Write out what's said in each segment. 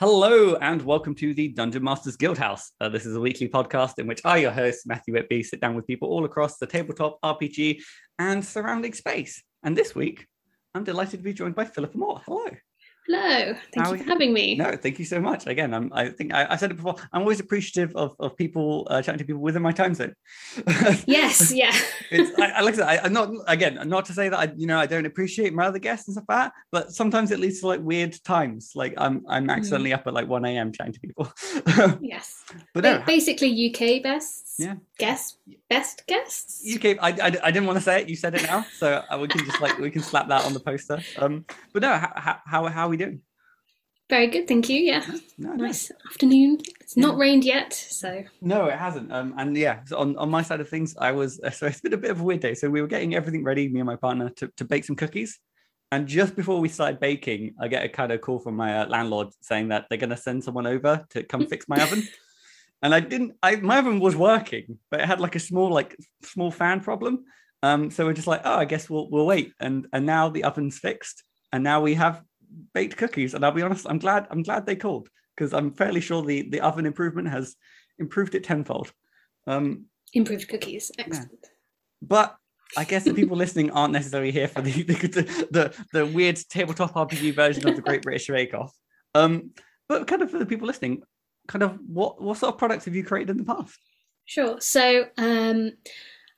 Hello and welcome to the Dungeon Masters Guildhouse. Uh, this is a weekly podcast in which I, your host, Matthew Whitby, sit down with people all across the tabletop, RPG, and surrounding space. And this week, I'm delighted to be joined by Philippa Moore. Hello. Hello, thank How you for having me. No, thank you so much. Again, I'm, I think I, I said it before. I'm always appreciative of, of people uh, chatting to people within my time zone. Yes, yeah. it's I, I like I said, I, I'm not again not to say that I you know I don't appreciate my other guests and stuff like that, but sometimes it leads to like weird times. Like I'm I'm Mm. accidentally up at like 1 a.m. chatting to people. yes. but no, basically UK bests. Yeah. Guest best guests. you came. I, I, I didn't want to say it. You said it now, so uh, we can just like we can slap that on the poster. Um, but no, how how how are we doing? Very good, thank you. Yeah. No, no. Nice afternoon. It's not Yeah. rained yet, so No, it hasn't. Um, and yeah, so on, on my side of things, I was so it's been a bit of a weird day. So we were getting everything ready, me and my partner, to, to bake some cookies. And just before we started baking, I get a kind of call from my uh, landlord saying that they're going to send someone over to come fix my oven. And I didn't. I my oven was working, but it had like a small like small fan problem. Um, so we're just like, oh, I guess we'll we'll wait. And and now the oven's fixed, and now we have baked cookies. And I'll be honest, I'm glad I'm glad they called because I'm fairly sure the the oven improvement has improved it tenfold. Um, improved cookies. Excellent. but I guess the people listening aren't necessarily here for the the, the the weird tabletop RPG version of the Great British Bake Off. Um, but kind of for the people listening, kind of what what sort of products have you created in the past? Sure. So um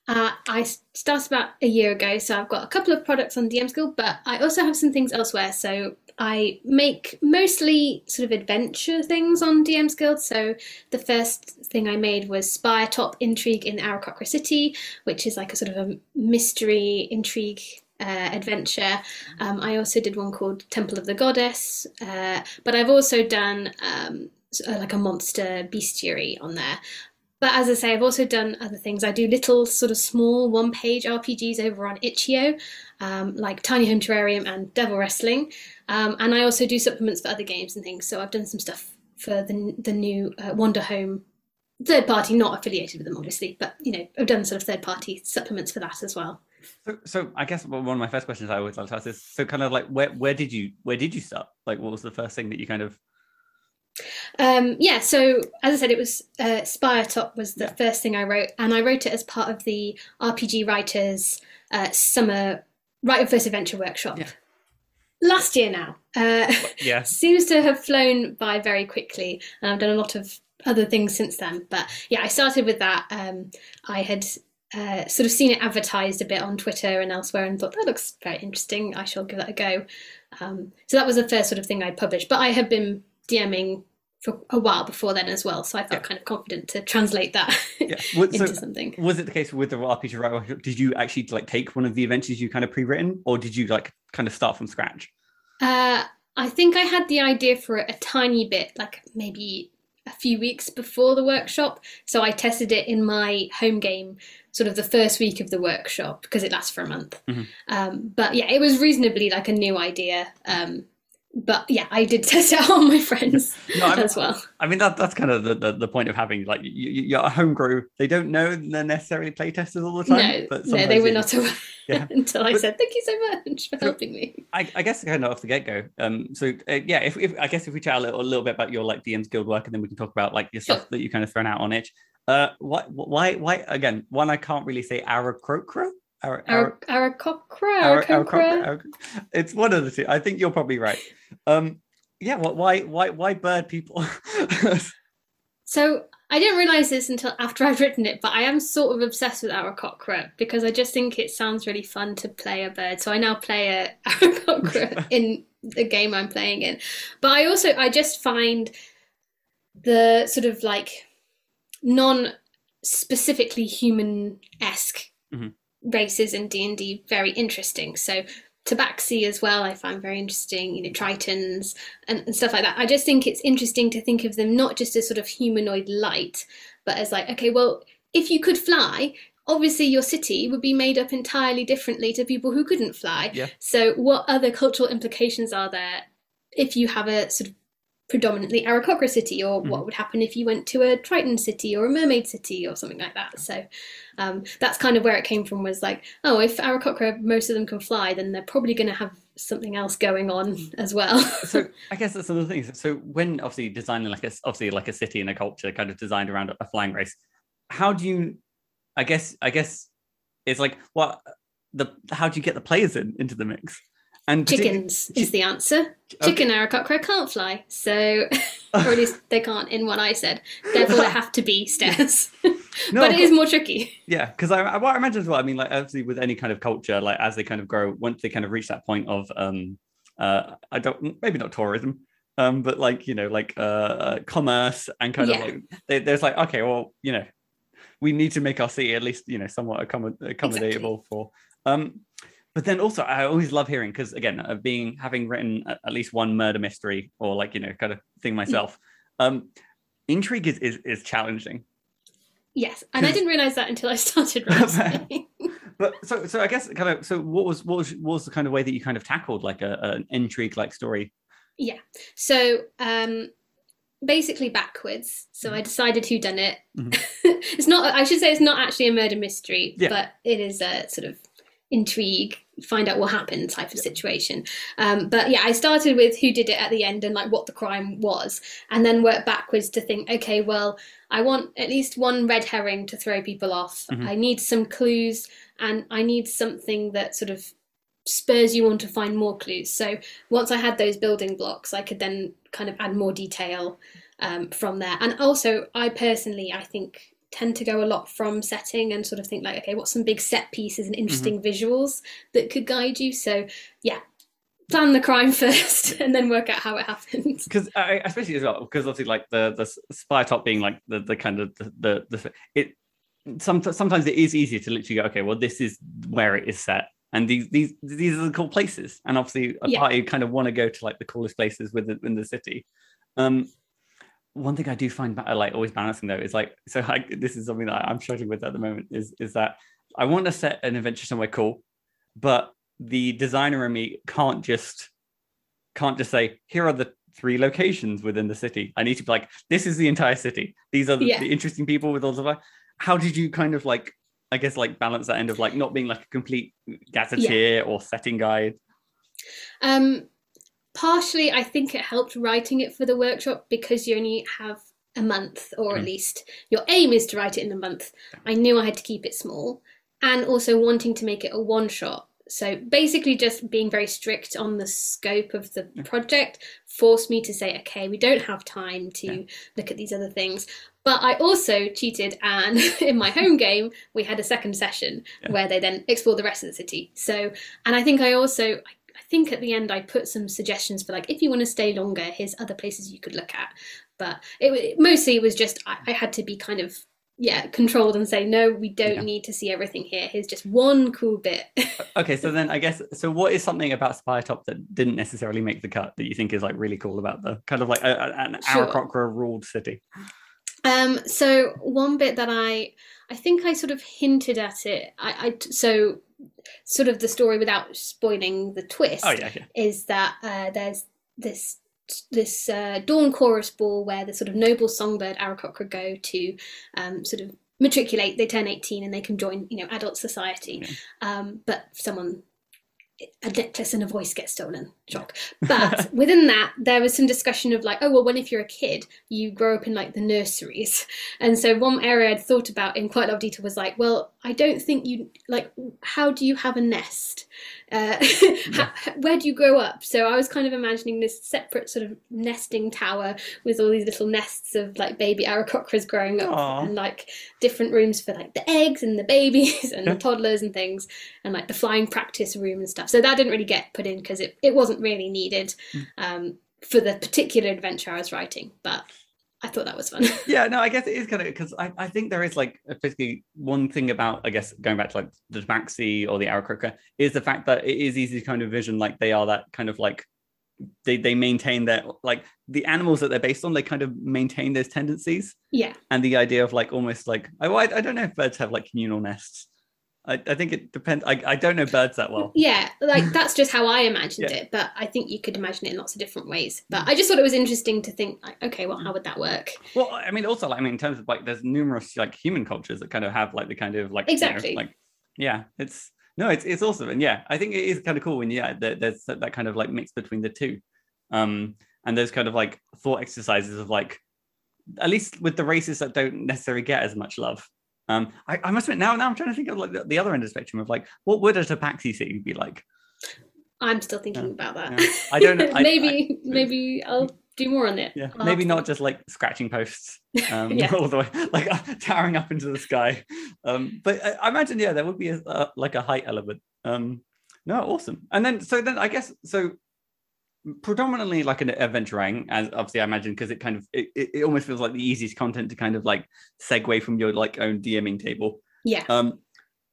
uh, I started about a year ago, so I've got a couple of products on DM's Guild, but I also have some things elsewhere. So I make mostly sort of adventure things on DM's Guild. So the first thing I made was Spire Top Intrigue in Aarakocra City, which is like a sort of a mystery intrigue uh, adventure. Um, I also did one called Temple of the Goddess, uh, but I've also done um, uh, like a monster bestiary on there. But as I say, I've also done other things. I do little sort of small one page RPGs over on itch.io, um, like Tiny Home Terrarium and Devil Wrestling. Um, and I also do supplements for other games and things. So I've done some stuff for the, the new uh, Wanderhome third party, not affiliated with them, obviously, but you know, I've done sort of third party supplements for that as well. So, so I guess one of my first questions I always like to ask is so kind of like where where did you where did you start? Like, what was the first thing that you kind of Um, yeah, so as I said, it was uh, Spire Top was the Yeah. first thing I wrote, and I wrote it as part of the RPG Writers uh, Summer Write Your First Adventure Workshop. Yeah. Last year now. Uh, yes seems to have flown by very quickly, and I've done a lot of other things since then. But yeah, I started with that. Um, I had uh, sort of seen it advertised a bit on Twitter and elsewhere, and thought that looks very interesting. I shall give that a go. Um, so that was the first sort of thing I published. But I have been DMing for a while before then as well, so I felt Yeah. kind of confident to translate that yeah. Was, into so something. was it the case with the RPG writer? Did you actually like take one of the adventures you kind of pre-written, or did you like kind of start from scratch? Uh, I think I had the idea for it a tiny bit, like maybe a few weeks before the workshop. So I tested it in my home game, sort of the first week of the workshop, because it lasts for a month. Mhm. Um, but yeah, it was reasonably like a new idea. Um, but yeah, I did test out on my friends No, I'm- as well. I mean that that's kind of the, the, the point of having like you, you- you're a homebrew. They don't know they're necessarily playtesters all the time. No, but no, they were it- not aware Yeah. until I But- said, "Thank you so much for So- helping me." I, I guess kind of off the get go. Um, so uh, yeah, if, if I guess if we chat a little, a little bit about your like DM's guild work, and then we can talk about like your Sure. stuff that you kind of thrown out on it. Uh, why, why, why? Again, one I can't really say Aarakocra. Ara- Ara- Ara- Aarakocra, Ara- Aarakocra. Aarakocra, Aarak- It's one of the two. I think you're probably right. Um, yeah. What? Why? Why? Why bird people? So I didn't realize this until after I'd written it, but I am sort of obsessed with Aarakocra because I just think it sounds really fun to play a bird. So I now play a Aarakocra in the game I'm playing in. But I also I just find the sort of like non specifically human esque Mhm. Races in D and D very interesting. So Tabaxi as well, I find very interesting. You know, mm. Tritons and, and stuff like that. I just think it's interesting to think of them not just as sort of humanoid light, but as like, okay, well, if you could fly, obviously your city would be made up entirely differently to people who couldn't fly. Yeah. So, what other cultural implications are there if you have a sort of predominantly Aarakocra city, or what would happen if you went to a Triton city or a Mermaid city or something like that? So, um, that's kind of where it came from. Was like, oh, if Aarakocra most of them can fly, then they're probably going to have something else going on as well. so I guess that's another thing. So when obviously designing like a obviously like a city and a culture kind of designed around a flying race, how do you? I guess I guess it's like what the how do you get the players in into the mix? And chickens is the answer. Chicken okay. aarakocra can't fly, so or at least they can't in what I said. Therefore, they have to be stairs. no, but it is more tricky. Yeah, because I, what I imagine as well. I mean, like obviously with any kind of culture, like as they kind of grow, once they kind of reach that point of, um, uh, I don't maybe not tourism, um, but like you know, like uh, uh commerce and kind yeah. of like they, there's like okay, well, you know, we need to make our city at least you know somewhat accommod- accommodatable exactly. for. Um, but then also I always love hearing because again, uh, being having written at least one murder mystery or like you know kind of thing myself, um, intrigue is, is is challenging. Yes, and I didn't realize that until I started writing. but so so I guess kind of so what was what was what was the kind of way that you kind of tackled like a, an intrigue like story? Yeah, so um, basically backwards. So mm-hmm. I decided who done it. Mm-hmm. it's not. I should say it's not actually a murder mystery, yeah. but it is a sort of intrigue find out what happened type of situation. Um, but yeah i started with who did it at the end and like what the crime was and then worked backwards to think okay well i want at least one red herring to throw people off. Mm-hmm. i need some clues and i need something that sort of spurs you on to find more clues. So once i had those building blocks i could then kind of add more detail um, from there. And also i personally i think tend to go a lot from setting and sort of think like, okay, what's some big set pieces and interesting mm-hmm. visuals that could guide you? So yeah, plan the crime first and then work out how it happens. Because especially as well, because obviously like the the Spire Top being like the the kind of the the, the it. Some, sometimes it is easier to literally go, okay, well, this is where it is set, and these these these are the cool places, and obviously a yeah. party kind of want to go to like the coolest places within the city. Um, one thing I do find like always balancing though is like so I, this is something that I'm struggling with at the moment is is that I want to set an adventure somewhere cool, but the designer in me can't just can't just say here are the three locations within the city. I need to be like this is the entire city. These are the, yeah. the interesting people with all of that. How did you kind of like I guess like balance that end of like not being like a complete gazetteer yeah. or setting guide? Um partially i think it helped writing it for the workshop because you only have a month or mm. at least your aim is to write it in a month i knew i had to keep it small and also wanting to make it a one shot so basically just being very strict on the scope of the project forced me to say okay we don't have time to yeah. look at these other things but i also cheated and in my home game we had a second session yeah. where they then explored the rest of the city so and i think i also think at the end I put some suggestions for like if you want to stay longer, here's other places you could look at. But it mostly it was just I, I had to be kind of yeah controlled and say no we don't yeah. need to see everything here here's just one cool bit okay so then i guess so what is something about Spire Top that didn't necessarily make the cut that you think is like really cool about the kind of like a, a, an sure. ruled city um so one bit that i i think i sort of hinted at it i, I so sort of the story without spoiling the twist oh, yeah, yeah. is that uh, there's this this uh, dawn chorus ball where the sort of noble songbird aarakocra go to um, sort of matriculate they turn 18 and they can join you know adult society yeah. um, but someone a necklace and a voice get stolen. Shock. But within that, there was some discussion of like, oh well, when if you're a kid, you grow up in like the nurseries, and so one area I'd thought about in quite a lot of detail was like, well, I don't think you like. How do you have a nest? Uh, yeah. how, where do you grow up? So I was kind of imagining this separate sort of nesting tower with all these little nests of like baby aarakocras growing up, Aww. and like different rooms for like the eggs and the babies and the toddlers and things, and like the flying practice room and stuff. So that didn't really get put in because it, it wasn't really needed hmm. um, for the particular adventure I was writing. But I thought that was fun. yeah, no, I guess it is kind of because I, I think there is like basically one thing about I guess going back to like the Tabaxi or the Aarakocra is the fact that it is easy to kind of vision like they are that kind of like they they maintain their like the animals that they're based on they kind of maintain those tendencies. Yeah. And the idea of like almost like I, I don't know if birds have like communal nests I, I think it depends. I, I don't know birds that well. Yeah, like that's just how I imagined yeah. it, but I think you could imagine it in lots of different ways. But I just thought it was interesting to think, like, okay, well, how would that work? Well, I mean, also, like, I mean, in terms of like, there's numerous like human cultures that kind of have like the kind of like exactly you know, like, yeah, it's no, it's it's awesome, and yeah, I think it is kind of cool when yeah, there, there's that, that kind of like mix between the two, um, and those kind of like thought exercises of like, at least with the races that don't necessarily get as much love. Um, I, I must admit now, now I'm trying to think of like the, the other end of the spectrum of like, what would a tabaxi scene be like? I'm still thinking about that. Yeah. I don't know. I- maybe maybe I'll do more on it. Yeah, I'll maybe not just like scratching posts um, Yeah. all the way, like uh, towering up into the sky. Um, but I, I imagine, yeah, there would be a, uh, like a height element. Um, no, awesome. And then, so then I guess so. Predominantly like an adventuring, as obviously I imagine, because it kind of it, it, almost feels like the easiest content to kind of like segue from your like own DMing table. Yeah. Um,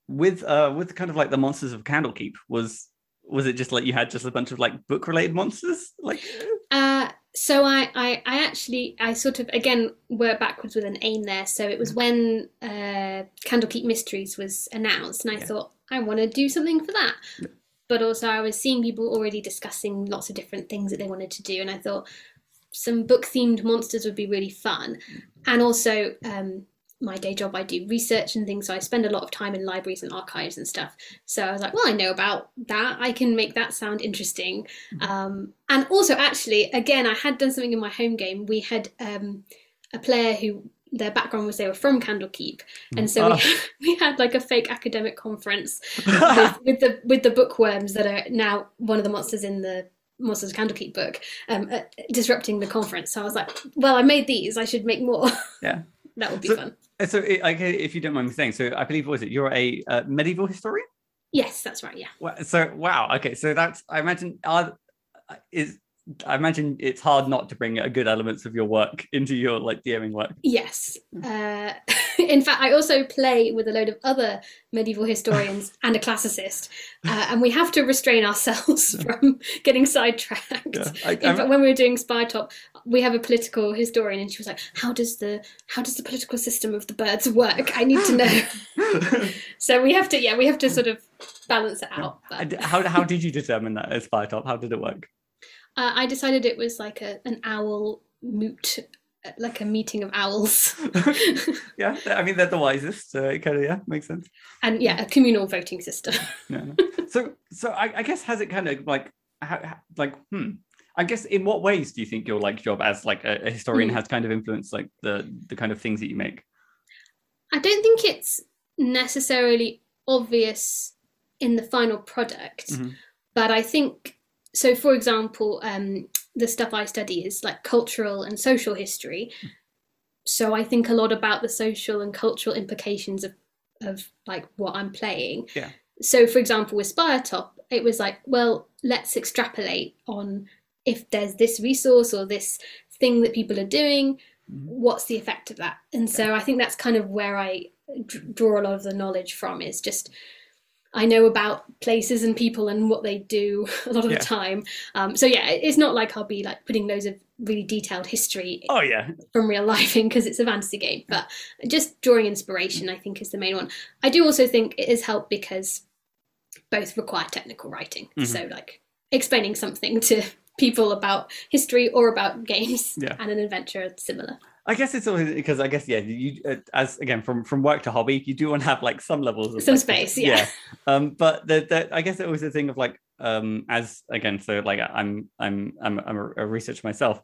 with uh with kind of like the monsters of Candlekeep was was it just like you had just a bunch of like book related monsters like Uh, so I, I, I actually, I sort of again work backwards with an aim there. So it was when uh, Candlekeep Mysteries was announced, and I Yeah. thought I want to do something for that. But also, I was seeing people already discussing lots of different things that they wanted to do, and I thought some book themed monsters would be really fun. And also, um, my day job, I do research and things, so I spend a lot of time in libraries and archives and stuff. So I was like, well, I know about that. I can make that sound interesting. Um, and also, actually, again, I had done something in my home game. We had um, a player who their background was they were from Candlekeep, and so Ah. we, we had like a fake academic conference with, with the with the bookworms that are now one of the monsters in the Monsters of Candlekeep book, um, uh, disrupting the conference. So I was like, well, I made these. I should make more. Yeah. that would be So- fun. So, i- okay, if you don't mind me saying, so I believe what was it? You're a uh, medieval historian. Yes, that's right. Yeah. So, wow. Okay, so that's I imagine are is I imagine it's hard not to bring a good elements of your work into your like DMing work. Yes. Uh, in fact, I also play with a load of other medieval historians and a classicist, uh, and we have to restrain ourselves from getting sidetracked. Yeah, I- In I'm- fact, when we were doing Spire Top, we have a political historian, and she was like, "How does the how does the political system of the birds work? I need to know." so we have to, yeah, we have to sort of balance it out. But, how how did you determine that as fire top? How did it work? Uh, I decided it was like a an owl moot, like a meeting of owls. yeah, I mean they're the wisest, so it kind of yeah makes sense. and yeah, a communal voting system. Yeah. so so I, I guess has it kind of like how, like hmm. I guess in what ways do you think your like job as like a, historian Hmm. has kind of influenced like the the kind of things that you make? I don't think it's necessarily obvious in the final product, Mhm. but I think so. For example, um, the stuff I study is like cultural and social history, so I think a lot about the social and cultural implications of of like what I'm playing. Yeah. So, for example, with Spiretop, it was like, well, let's extrapolate on if there's this resource or this thing that people are doing, Mhm. what's the effect of that? And so I think that's kind of where I d- draw a lot of the knowledge from is just I know about places and people and what they do a lot of Yeah. the time. Um, so yeah, it's not like I'll be like putting loads of really detailed history Oh yeah, from real life in because it's a fantasy game, but just drawing inspiration I think is the main one. I do also think it has helped because both require technical writing. Mhm. So like explaining something to people about history or about games Yeah. and an adventure are similar. I guess it's always because I guess yeah, you uh, as again from from work to hobby, you do want to have like some levels of Some like, space, yeah. Um, but the, the I guess it was a thing of like um as again so like I'm I'm I'm I'm a, a researcher myself.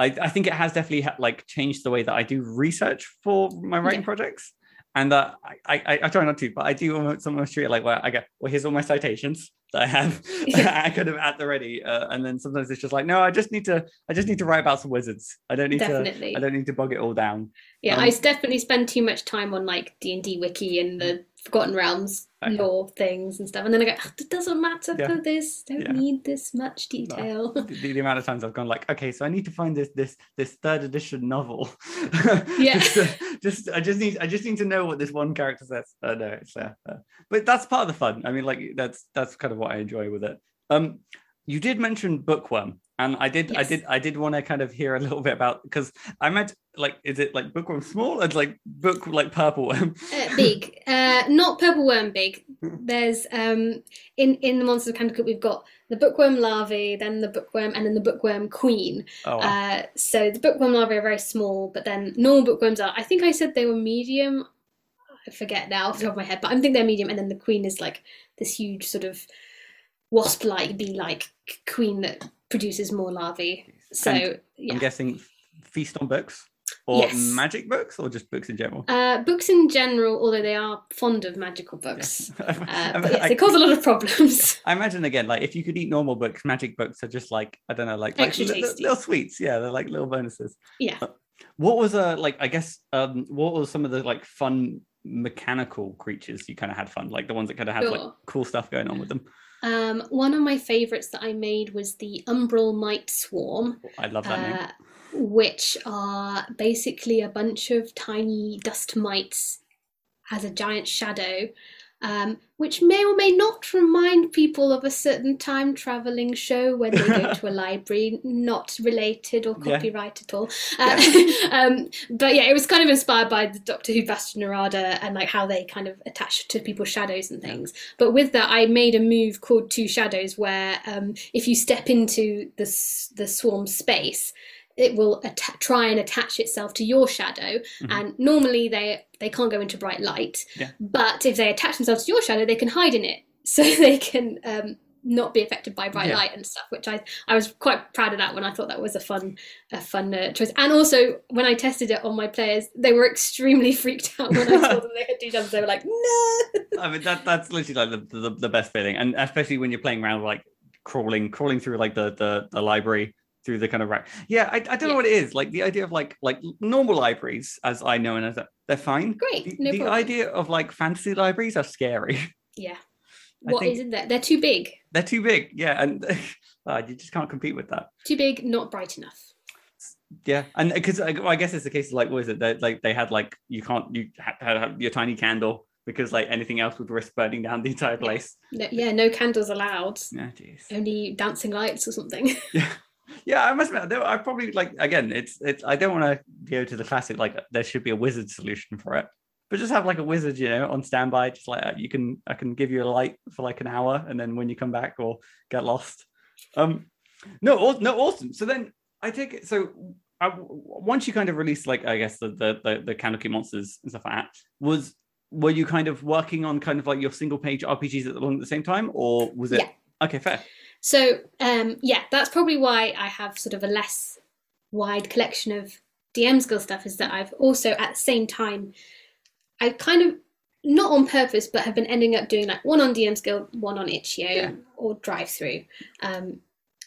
I I think it has definitely ha- like changed the way that I do research for my writing Yeah. projects. And uh, I, I I try not to, but I do almost almost treat it like where I go, well, here's all my citations that I have. I kind of at the ready, uh, and then sometimes it's just like, no, I just need to, I just need to write about some wizards. I don't need to, Definitely. I don't need to bog it all down. Yeah, Um, I definitely spend too much time on like D and D wiki and the Forgotten Realms Okay. lore things and stuff, and then I go, "Ah, it doesn't matter Yeah. for this. Don't Yeah. need this much detail. the, the amount of times I've gone like, okay, so I need to find this this this third edition novel. Yeah. just, uh, just I just need I just need to know what this one character says. Uh, no, it's uh, uh, but that's part of the fun. I mean, like that's that's kind of what I enjoy with it. Um, you did mention bookworm, and I did I did I did want to kind of hear a little bit about because I meant like is it like bookworm small and like book like purple worm? Uh, big, uh, not purple worm big. There's um in in the Monsters of Candlekeep we've got the bookworm larvae, then the bookworm, and then the bookworm queen. Oh, wow. Uh, so the bookworm larvae are very small, but then normal bookworms are. I think I said they were medium. I forget now off the top of my head, but I think they're medium. And then the queen is like this huge sort of wasp-like, bee-like queen that produces more larvae. So And yeah, I'm guessing feast on books or Yes. magic books or just books in general. uh, books in general, although they are fond of magical books, uh, I, but yes, they cause a lot of problems. I imagine again, like if you could eat normal books, magic books are just like I don't know, like, like Extra li- li- tasty. little sweets. Yeah, they're like little bonuses. Yeah. What was uh like? I guess um, what was some of the like fun mechanical creatures you kind of had fun, like the ones that kind of had like cool stuff going on with them. Um, one of my favourites that I made was the Umbral Mite Swarm. I love that name. uh, which are basically a bunch of tiny dust mites as a giant shadow, um, which may or may not remind people of a certain time traveling show when they go to a library, not related or Yeah. copyright at all. Uh, um, but yeah, it was kind of inspired by the Doctor Who Vashta Nerada and like how they kind of attach to people's shadows and things. But with that, I made a move called Two Shadows, where um, if you step into the the swarm space, it will atta- try and attach itself to your shadow. Mhm. And normally they they can't go into bright light, Yeah. but if they attach themselves to your shadow, they can hide in it, so they can. Um, not be affected by bright Yeah. light and stuff, which I I was quite proud of that when I thought that was a fun a fun uh, choice. And also when I tested it on my players, they were extremely freaked out when I told them they had two jumps. They were like, "No!" I mean that that's literally like the, the, the best feeling, and especially when you're playing around like crawling crawling through like the the, the library through the kind of rack. Yeah, I, I don't know what it is. Like the idea of like like normal libraries, as I know and as they're fine. Great, The, no the problem. idea of like fantasy libraries are scary. Yeah. I What think- is in there? They're too big. They're too big. Yeah, and uh, you just can't compete with that. Too big, not bright enough. Yeah, and because I, I guess it's the case. Of like, what is it? They, like they had like you can't you had your tiny candle because like anything else would risk burning down the entire place. No, yeah, no candles allowed. Yeah, jeez. Only dancing lights or something. Yeah, yeah. I must admit, I probably like again. It's it's. I don't want to go to the classic. Like there should be a wizard solution for it, but just have like a wizard, you know, on standby. Just like uh, you can, I can give you a light for like an hour, and then when you come back or get lost. Um, no, no, awesome. So then I take it. So I, once you kind of released like I guess the the the, the Candlekeep monsters and stuff like that, was were you kind of working on kind of like your single page RPGs at along at the same time, or was it? Yeah. Okay, fair. So um, yeah, that's probably why I have sort of a less wide collection of DM's Guild stuff. Is that I've also at the same time, I kind of not on purpose, but have been ending up doing like one on DM's Guild, one on itch.io Yeah. or drive through, um,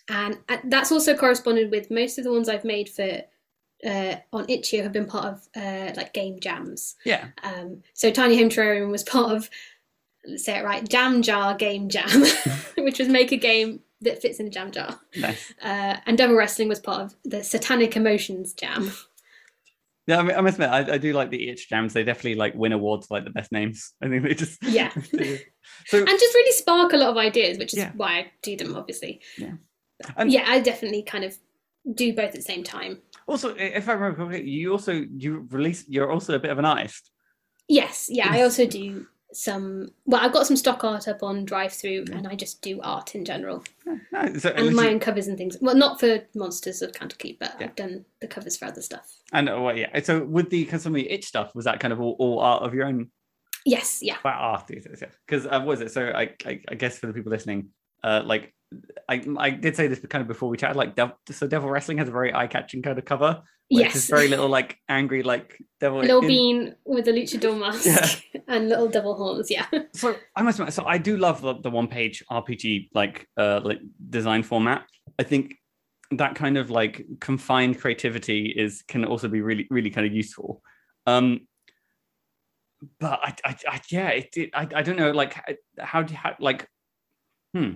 and uh, that's also corresponded with most of the ones I've made for. Uh, on itch.io have been part of uh, like game jams. Yeah. Um, so Tiny Home Terrarium was part of, let's say it right, Jam Jar Game Jam, which was make a game that fits in a jam jar. Nice. Uh, and Devil Wrestling was part of the Satanic Emotions Jam. Yeah, I, mean, I must admit, I, I do like the itch jams. They definitely like win awards for like the best names. I think they just Yeah. so and just really spark a lot of ideas, which is Yeah. why I do them, obviously. Yeah. And- yeah, I definitely kind of do both at the same time. also, if I remember correctly, you also you release. You're also a bit of an artist. Yes, yeah, I also do some. Well, I've got some stock art up on Drive Through, and I just do art in general, No, so, and my own covers and things. Well, not for Monsters of Candlekeep, but Yeah. I've done the covers for other stuff. and uh, well, yeah. So with the kind of some of the itch stuff, was that kind of all, all art of your own? Yes, yeah. Art, because uh, what was it? So I, I, I guess for the people listening, uh, like I, I did say this kind of before we chatted. Like, Dev, so Devil Wrestling has a very eye-catching kind of cover. Where It's Yes. very little like angry like devil. Little in- bean with a luchador mask Yeah. and little devil horns, yeah. so I must admit, so I do love the, the one page RPG like uh like design format. I think that kind of like confined creativity is can also be really really kind of useful. Um but I, I, I yeah, it, it I, I don't know like how do you how, like hmm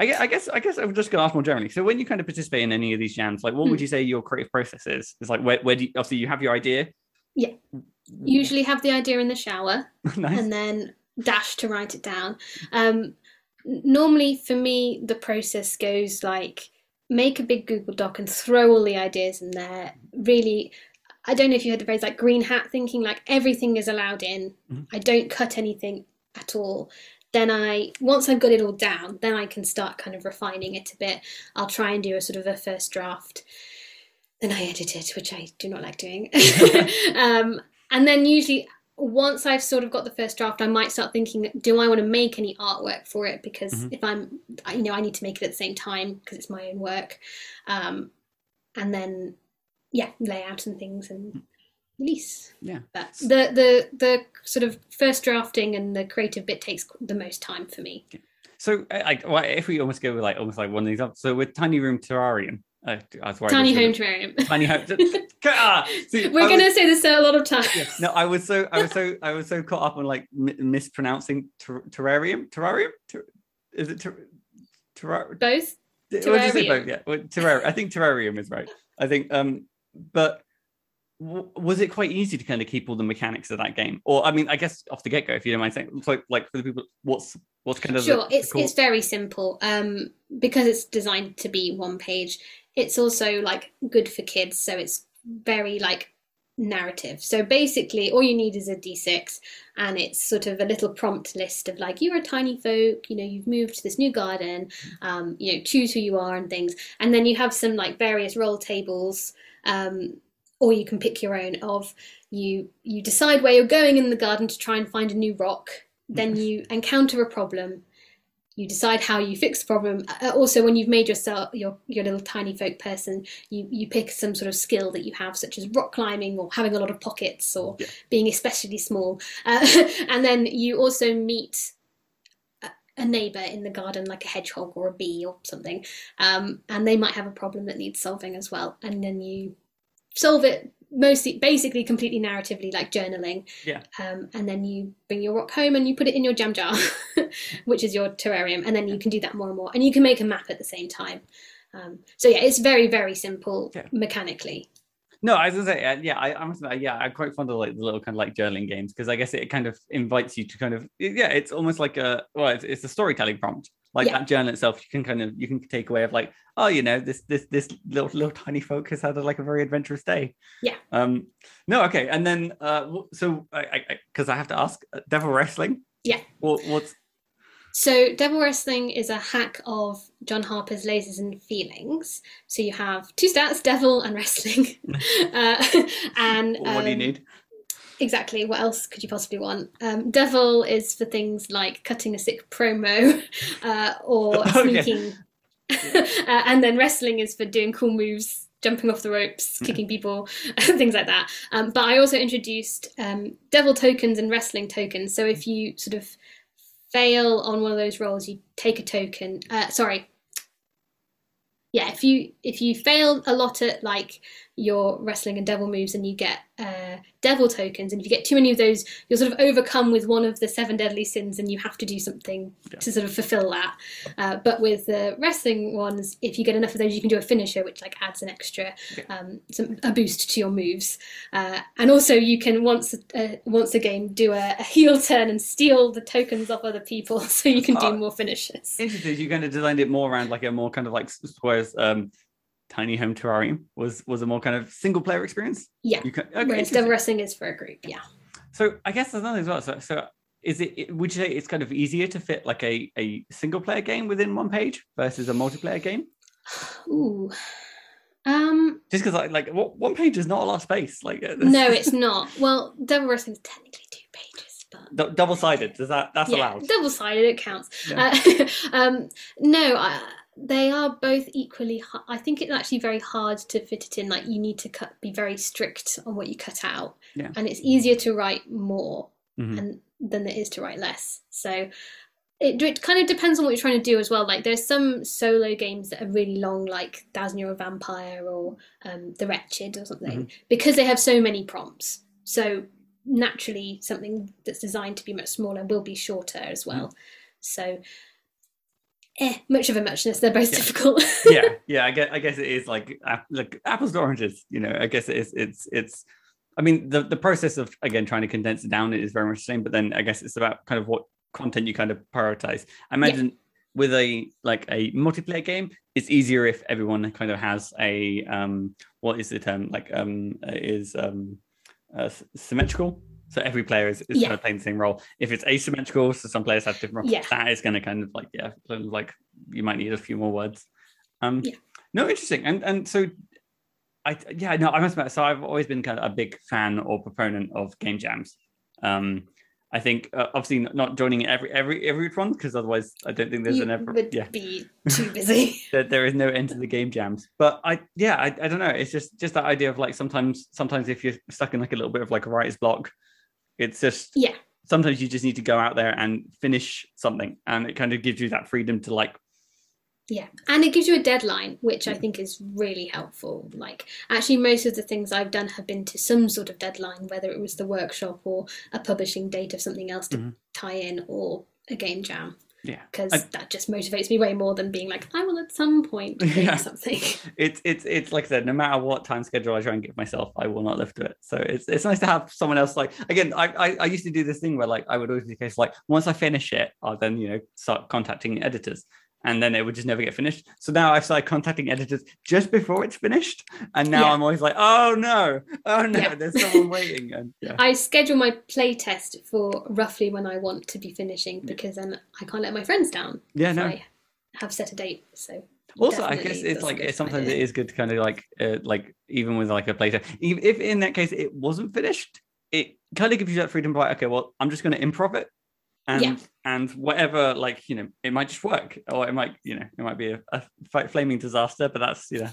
I guess, I guess I guess I'm just gonna ask more generally. So when you kind of participate in any of these jams, like what would Hmm. you say your creative process is? It's like where, where do you obviously you have your idea? Yeah. Usually have the idea in the shower nice. and then dash to write it down. Um, normally, for me, the process goes like make a big Google Doc and throw all the ideas in there. Really, I don't know if you heard the phrase like green hat thinking, like everything is allowed in. Mhm. I don't cut anything at all. Then I, once I've got it all down, then I can start kind of refining it a bit. I'll try and do a sort of a first draft. Then I edit it, which I do not like doing. um, and then usually once I've sort of got the first draft, I might start thinking, do I want to make any artwork for it? Because Mhm. if I'm, I- you know, I need to make it at the same time because it's my own work, um, and then yeah, layout and things and release. Yeah. But the the the sort of first drafting and the creative bit takes the most time for me. So, uh, like, if we almost go with like almost like one of these, up- so with tiny room terrarium, uh, I was worried Tiny I home terrarium. tiny home. Ah, see, We're I going was- to say this a lot of times. yeah, no, I was so I was so I was so caught up on like mi- mispronouncing ter- terrarium, terrarium. Ter- is it ter- terrar- Both. What did you say both? Yeah, well, terrarium. I think terrarium is right. I think, um, but w- was it quite easy to kind of keep all the mechanics of that game? Or I mean, I guess off the get go, if you don't mind saying, like like for the people, what's what's kind of Sure, the, it's the it's very simple. Um, because it's designed to be one page. It's also like good for kids, so it's very like narrative. So basically, all you need is a d6, and it's sort of a little prompt list of like you're a tiny folk, you know, you've moved to this new garden, um, you know, choose who you are and things, and then you have some like various roll tables. Um, or you can pick your own of you you decide where you're going in the garden to try and find a new rock then you encounter a problem you decide how you fix the problem. Also when you've made yourself your your little tiny folk person you you pick some sort of skill that you have such as rock climbing or having a lot of pockets or Yeah. being especially small. Uh, and then you also meet a- a neighbor in the garden like a hedgehog or a bee or something um, and they might have a problem that needs solving as well and then you solve it mostly basically completely narratively like journaling Yeah. um, and then you bring your rock home and you put it in your jam jar which is your terrarium and then you can do that more and more and you can make a map at the same time um, so yeah it's very very simple Yeah. mechanically No, I was gonna say, uh, yeah, I, I must admit, yeah, I'm quite fond of like the little kind of like journaling games because I guess it kind of invites you to kind of, yeah, it's almost like a, well, it's, it's a storytelling prompt. Like Yeah. that journal itself, you can kind of, you can take away of like, oh, you know, this, this, this little, little tiny folk has had a, like a very adventurous day. Yeah. Um. No. Okay. And then, uh, so I, I, because I have to ask, uh, Devil Wrestling. Yeah. What, what's So, Devil Wrestling is a hack of John Harper's Lasers and Feelings. So you have two stats, Devil and Wrestling. uh, and what do you um, need? Exactly. What else could you possibly want? Um, Devil is for things like cutting a sick promo uh, or sneaking. uh, and then Wrestling is for doing cool moves, jumping off the ropes, kicking people, things like that. Um, but I also introduced um, Devil tokens and Wrestling tokens. So if you sort of fail on one of those rolls, you take a token. Uh, sorry. Yeah, if you if you fail a lot at like your wrestling and devil moves, and you get uh, devil tokens, and if you get too many of those, you're sort of overcome with one of the seven deadly sins, and you have to do something Yeah. to sort of fulfill that. Uh, but with the wrestling ones, if you get enough of those, you can do a finisher, which like adds an extra, Yeah. um, some a boost to your moves. Uh, and also, you can once uh, once a game do a, a heel turn and steal the tokens off other people, so you can do Oh. more finishes. Interesting. You're going to design it more around like a more kind of like whereas um, Tiny Home Terrarium was was a more kind of single player experience. Yeah. You can, okay, Whereas wrestling is for a group. Yeah. So I guess there's another as well. So, so is it? Would you say it's kind of easier to fit like a a single player game within one page versus a multiplayer game? Ooh. Um. Just because like like one page is not a lot of space. Like uh, No, it's not. Well, devil wrestling is technically two pages, but double sided. Does that that's yeah, allowed? double sided. It counts. Yeah. Uh, um, no, I, they are both equally. I think it's actually very hard to fit it in. Like you need to cut, be very strict on what you cut out, Yeah. and it's easier to write more Mhm. and than it is to write less. So. It, it kind of depends on what you're trying to do as well. Like there's some solo games that are really long, like Thousand Year Old Vampire or um, The Wretched or something, because they have so many prompts. So naturally, something that's designed to be much smaller will be shorter as well. So, eh, much of a muchness. They're both Yeah. difficult. yeah, yeah. I guess I guess it is like like apples to oranges. You know, I guess it is. It's it's. I mean, the the process of again trying to condense it down is very much the same. But then I guess it's about kind of what content you kind of prioritize. I imagine with a like a multiplayer game, it's easier if everyone kind of has a um what is the term like um is um uh, symmetrical. So every player is, is Yeah. kind of playing the same role. If it's asymmetrical, so some players have different roles, Yeah. that is going to kind of like yeah, like you might need a few more words. Um, Yeah. no, interesting. And and so, I yeah, no, I must admit. So I've always been kind of a big fan or proponent of game jams. Um, I think uh, obviously not- not joining every every every one because otherwise I don't think there's you an ever would yeah be too busy. there, there is no end to the game jams. But I yeah I, I don't know. It's just just that idea of like sometimes sometimes if you're stuck in like a little bit of like a writer's block, it's just yeah, sometimes you just need to go out there and finish something, and it kind of gives you that freedom to like yeah, and it gives you a deadline, which I think is really helpful. Like, actually, most of the things I've done have been to some sort of deadline, whether it was the workshop or a publishing date of something else to Mhm. tie in, or a game jam. Yeah Because that just motivates me way more than being like, I will at some point Yeah. something. it's it's it's like I said, no matter what time schedule I try and give myself, I will not live to it. So it's it's nice to have someone else like again. I I, I used to do this thing where like I would always be the case like once I finish it, I'll then you know start contacting editors. And then it would just never get finished. So now I've started contacting editors just before it's finished. And now Yeah. I'm always like, oh no, oh no, Yeah. there's someone waiting. And yeah. I schedule my play test for roughly when I want to be finishing because then I can't let my friends down Yeah, if no. I have set a date. So also i guess it's like sometimes it is good to kind of like uh, like even with like a playtest even if in that case it wasn't finished it kind of gives you that freedom by okay well i'm just going to improv it and Yeah. and whatever like you know it might just work or it might you know it might be a, a flaming disaster but that's you know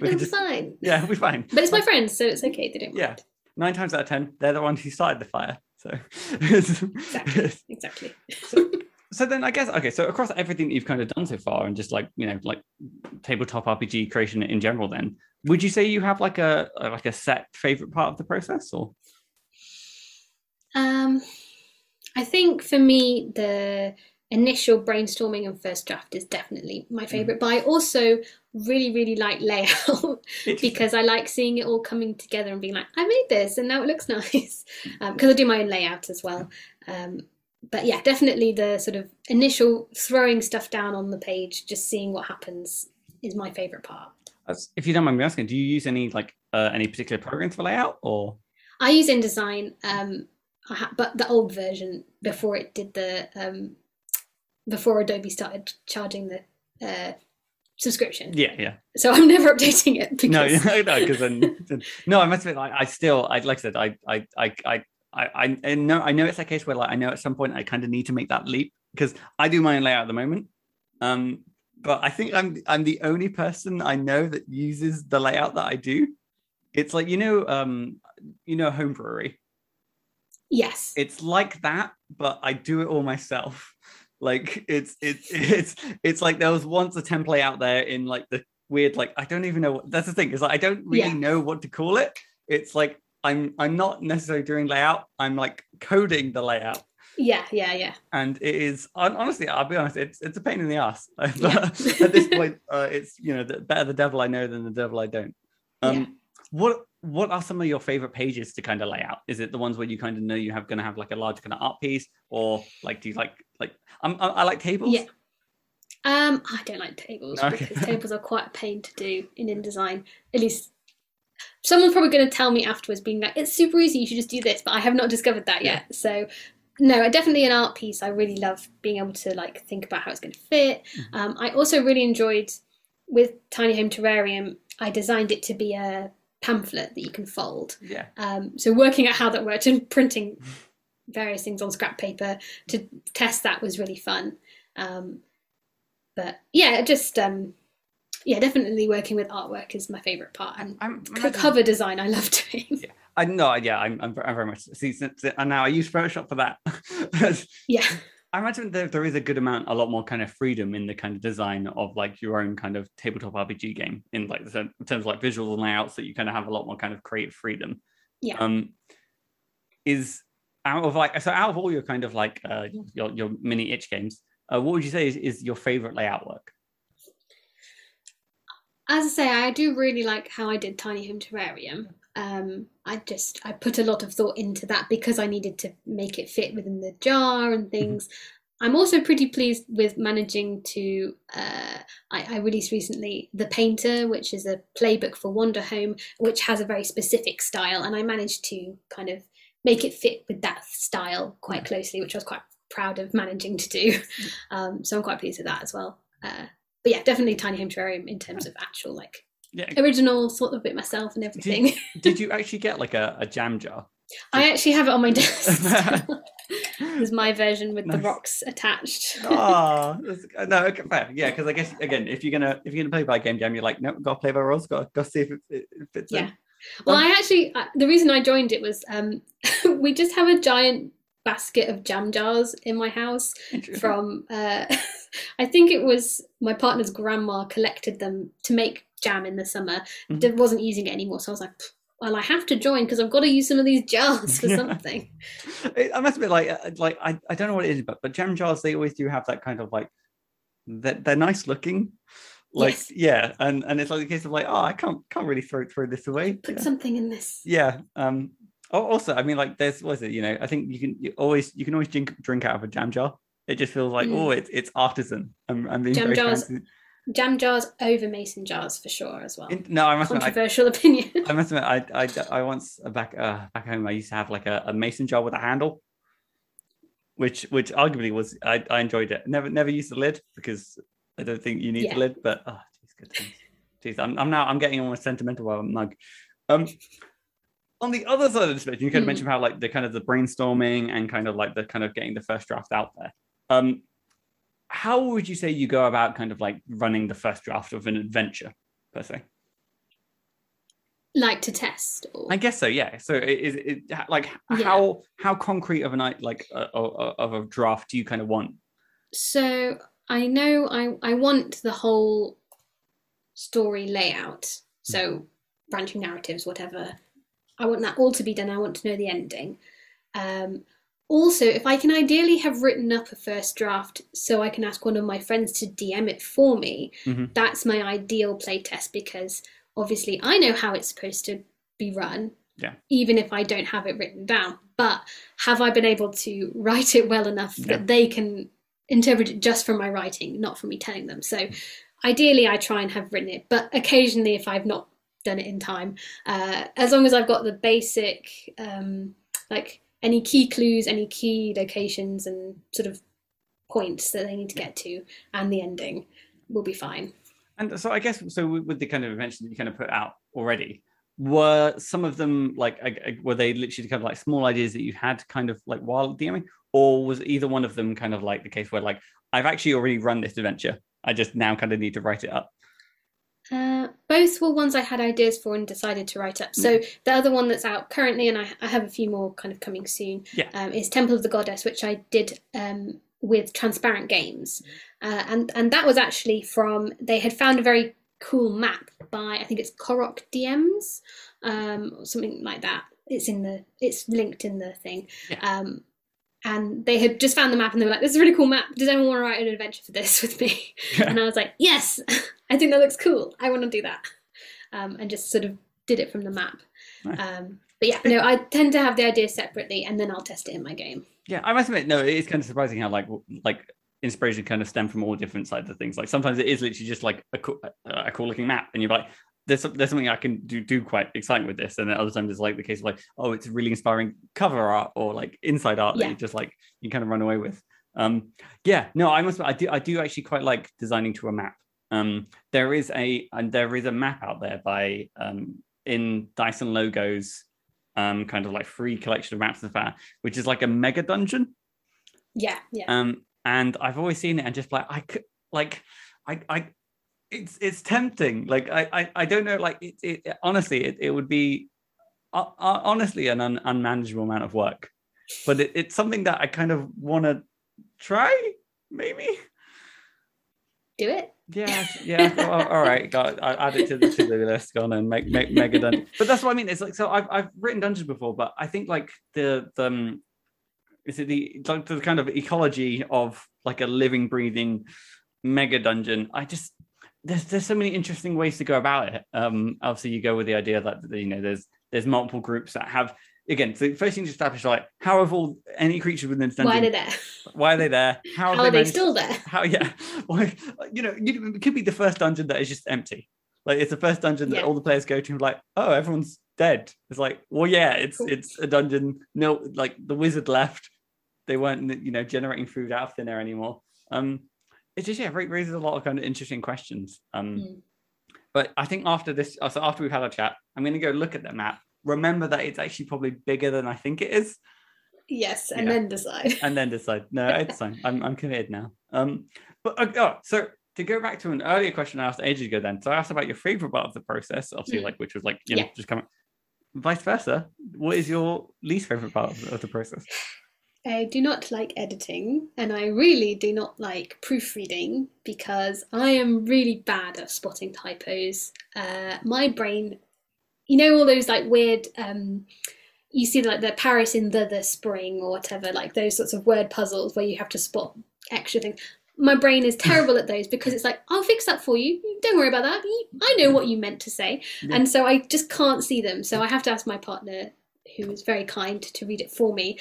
we it'll can be fine. yeah we'll be fine But it's my friends, so it's okay. They don't Yeah. mind. nine times out of ten they're the ones who started the fire so Exactly. Exactly. so then I guess okay, so across everything that you've kind of done so far, and just like you know, like tabletop RPG creation in general, then would you say you have like a- like a set favorite part of the process, or Um, I think for me, the initial brainstorming and first draft is definitely my favorite. But I also really, really like layout because I like seeing it all coming together and being like, I made this and now it looks nice. Because I do my own layout as well. Um, but yeah, definitely the sort of initial throwing stuff down on the page, just seeing what happens, is my favorite part. If you don't mind me asking, do you use any like uh, any particular programs for layout, or I use InDesign, um, ha- but the old version before it did the um, before Adobe started charging the uh, subscription. yeah, yeah, So I'm never updating it because no, no, because then- no, I must admit, like I still, I like I said, I, I, I, I. I, I know I know it's a case where like I know at some point I kind of need to make that leap because I do my own layout at the moment. Um, but I think I'm I'm the only person I know that uses the layout that I do. It's like you know, um, you know, home brewery. Yes, It's like that, but I do it all myself. Like it's it's it's it's like there was once a template out there in like the weird like I don't even know what that's the thing is like I don't really Yeah. know what to call it. It's like I'm I'm not necessarily doing layout. I'm like coding the layout yeah, yeah, yeah, and it is honestly i'll be honest it's it's a pain in the ass but Yeah. at this point uh, it's you know the, better the devil i know than the devil i don't um Yeah. what what are some of your favorite pages to kind of lay out is it the ones where you kind of know you have going to have like a large kind of art piece or like do you like like I'm, I, I like tables Yeah. Um, I don't like tables Okay. because tables are quite a pain to do in InDesign. At least someone's probably going to tell me afterwards, being like, "It's super easy. You should just do this." But I have not discovered that Yeah. yet. So, no, definitely an art piece. I really love being able to like think about how it's going to fit. Mhm. Um, I also really enjoyed with Tiny Home Terrarium. I designed it to be a pamphlet that you can fold. yeah Um, so working out how that worked and printing various things on scrap paper to test that was really fun. Um, but yeah, just um, yeah, definitely working with artwork is my favorite part, and i'm imagine- cover design I love doing. Yeah. i know yeah I'm, I'm, I'm very much see since and now i use photoshop for that yeah, I imagine there, there is a good amount, a lot more kind of freedom in the kind of design of like your own kind of tabletop RPG game in like the, in terms of like visuals and layouts that you kind of have a lot more kind of creative freedom. Yeah. Um, is out of like so out of all your kind of like uh, your your mini itch games, uh, what would you say is, is your favorite layout work? as I say, I do really like how I did Tiny Home Terrarium. Um, I just I put a lot of thought into that because I needed to make it fit within the jar and things. I'm also pretty pleased with managing to. Uh, I, I released recently The Painter, which is a playbook for Wanderhome, which has a very specific style, and I managed to kind of make it fit with that style quite closely, which I was quite proud of managing to do. Um, so I'm quite pleased with that as well. Uh, but yeah, definitely Tiny Home Terrarium in terms of actual like Yeah. original, sort of bit myself and everything. Did you actually get like a, a jam jar? I actually have it on my desk. There's my version with the rocks attached. oh no, okay, fair. Yeah, because I guess again, if you're gonna if you're gonna play by game jam, you're like, no, gotta play by rules, gotta, gotta see if it, it fits Yeah. in. Well, Um, I actually uh, the reason I joined it was um, we just have a giant basket of jam jars in my house from uh, I think it was my partner's grandma collected them to make jam in the summer. Did wasn't using it anymore, so I was like, well, I have to join because I've got to use some of these jars for Yeah. something. I must admit, like, uh, like I, I don't know what it is, but but jam jars they always do have that kind of like they're, they're nice looking, like Yes. yeah, and and it's like a case of like oh I can't can't really throw throw this away. Put yeah. something in this. yeah. Um. Al- Also, I mean, like, there's what is it? You know, I think you can you always you can always drink drink out of a jam jar. It just feels like Mm. oh, it's it's artisan. I'm, I'm being Jam very jars fancy. Jam jars over mason jars for sure as well. In- no, I must admit, I, Controversial opinion. I must admit, I, I, I once uh, back uh, back home, I used to have like a, a mason jar with a handle, which which arguably was I, I enjoyed it. Never never used the lid because I don't think you need Yeah. the lid. But oh, geez, good times. Jeez, I'm, I'm now I'm getting almost sentimental about a mug. Um, on the other side of the spectrum, you kind of Mm. mentioned how like the kind of the brainstorming and kind of like the kind of getting the first draft out there. Um, how would you say you go about kind of like running the first draft of an adventure per se? like to test. Or... I guess so. Yeah. So is it like Yeah. how how concrete of a night like uh, uh, of a draft do you kind of want? So I know I, I want the whole story layout. So branching narratives, whatever. I want that all to be done. I want to know the ending. Um, also, if I can ideally have written up a first draft so I can ask one of my friends to DM it for me, Mhm. that's my ideal playtest because obviously I know how it's supposed to be run. Yeah. Even if I don't have it written down. But have I been able to write it well enough Yeah. that they can interpret it just from my writing, not from me telling them? So ideally, I try and have written it, but occasionally, if I've not done it in time, uh, as long as I've got the basic, um, like any key clues, any key locations, and sort of points that they need to get to, and the ending, will be fine. And so I guess so with the kind of invention that you kind of put out already, were some of them like were they literally kind of like small ideas that you had kind of like while DMing, or was either one of them kind of like the case where like I've actually already run this adventure, I just now kind of need to write it up. Uh, both were ones I had ideas for and decided to write up. So the other one that's out currently, and I, I have a few more kind of coming soon, Yeah. um, is Temple of the Goddess, which I did um, with Transparent Games, uh, and and that was actually from they had found a very cool map by I think it's Korok DMs, um, or something like that. It's in the it's linked in the thing. Yeah. Um, and they had just found the map and they were like, "This is a really cool map. Does anyone want to write an adventure for this with me?" and I was like, "Yes, I think that looks cool. I want to do that." Um, and just sort of did it from the map. Nice. Um, but yeah, no, I tend to have the idea separately and then I'll test it in my game. Yeah, I must admit, no, it is kind of surprising how like like inspiration kind of stem from all different sides of things. Like sometimes it is literally just like a cool, a cool looking map, and you're like, there's there's something I can do do quite exciting with this, and then other times it's like the case of like, oh, it's really inspiring cover art or like inside art that you just like you kind of run away with. Um, yeah, no, I must, I do, I do actually quite like designing to a map. Um, there is a and there is a map out there by um in Dyson Logos. Um, kind of like free collection of maps and that, which is like a mega dungeon. Yeah, yeah. Um, and I've always seen it and just like I could like I I it's it's tempting. Like I I, I don't know. Like it, it honestly it, it would be uh, uh, honestly an un, unmanageable amount of work, but it, it's something that I kind of want to try. Maybe. do it. Yeah, yeah. well, all right, got I'll add it to the to the list. Go on and make make mega dungeon. But that's what I mean. It's like so I've I've written dungeons before, but I think like the the um, is it the like the kind of ecology of like a living, breathing mega dungeon. I just there's there's so many interesting ways to go about it. Um, obviously you go with the idea that you know there's there's multiple groups that have again. So the first thing to establish like how have all any creatures within dungeon Why are they there? why are they there? How, How are they still there? how yeah why you know it could be the first dungeon that is just empty like it's the first dungeon that Yeah. all the players go to and like oh everyone's dead it's like well yeah it's Cool. it's a dungeon no like the wizard left they weren't you know generating food out of thin air anymore um it just yeah ra- raises a lot of kind of interesting questions um Mm. but i think after this so after we've had a chat i'm going to go look at the map remember that it's actually probably bigger than I think it is. Yes, and Yeah. then decide. and then decide. No, it's fine. I'm I'm committed now. Um, but uh, oh, so to go back to an earlier question I asked ages ago, then so I asked about your favorite part of the process, obviously, Mm. like which was like you know Yeah. just coming. Vice versa, what is your least favorite part of, of the process? I do not like editing, and I really do not like proofreading because I am really bad at spotting typos. Uh, my brain, you know, all those like weird, um, you see like the Paris in the the spring or whatever, like those sorts of word puzzles where you have to spot extra things. My brain is terrible at those because it's like, I'll fix that for you. Don't worry about that. I know what you meant to say. Yeah. And so I just can't see them. So I have to ask my partner, who is very kind, to read it for me.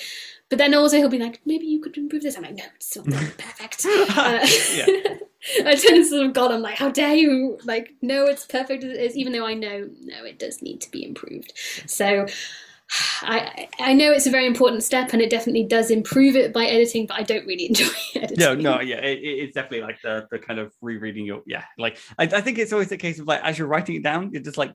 But then also he'll be like, maybe you could improve this. I'm like, no, it's not perfect. Uh. I tend to sort of God, I'm like, how dare you? Like, no, it's perfect as it is, even though I know, no, it does need to be improved. So I I know it's a very important step and it definitely does improve it by editing, but I don't really enjoy editing. No, no, yeah, it, it- it's definitely like the the kind of rereading your yeah. Like I, I think it's always the case of like as you're writing it down, you're just like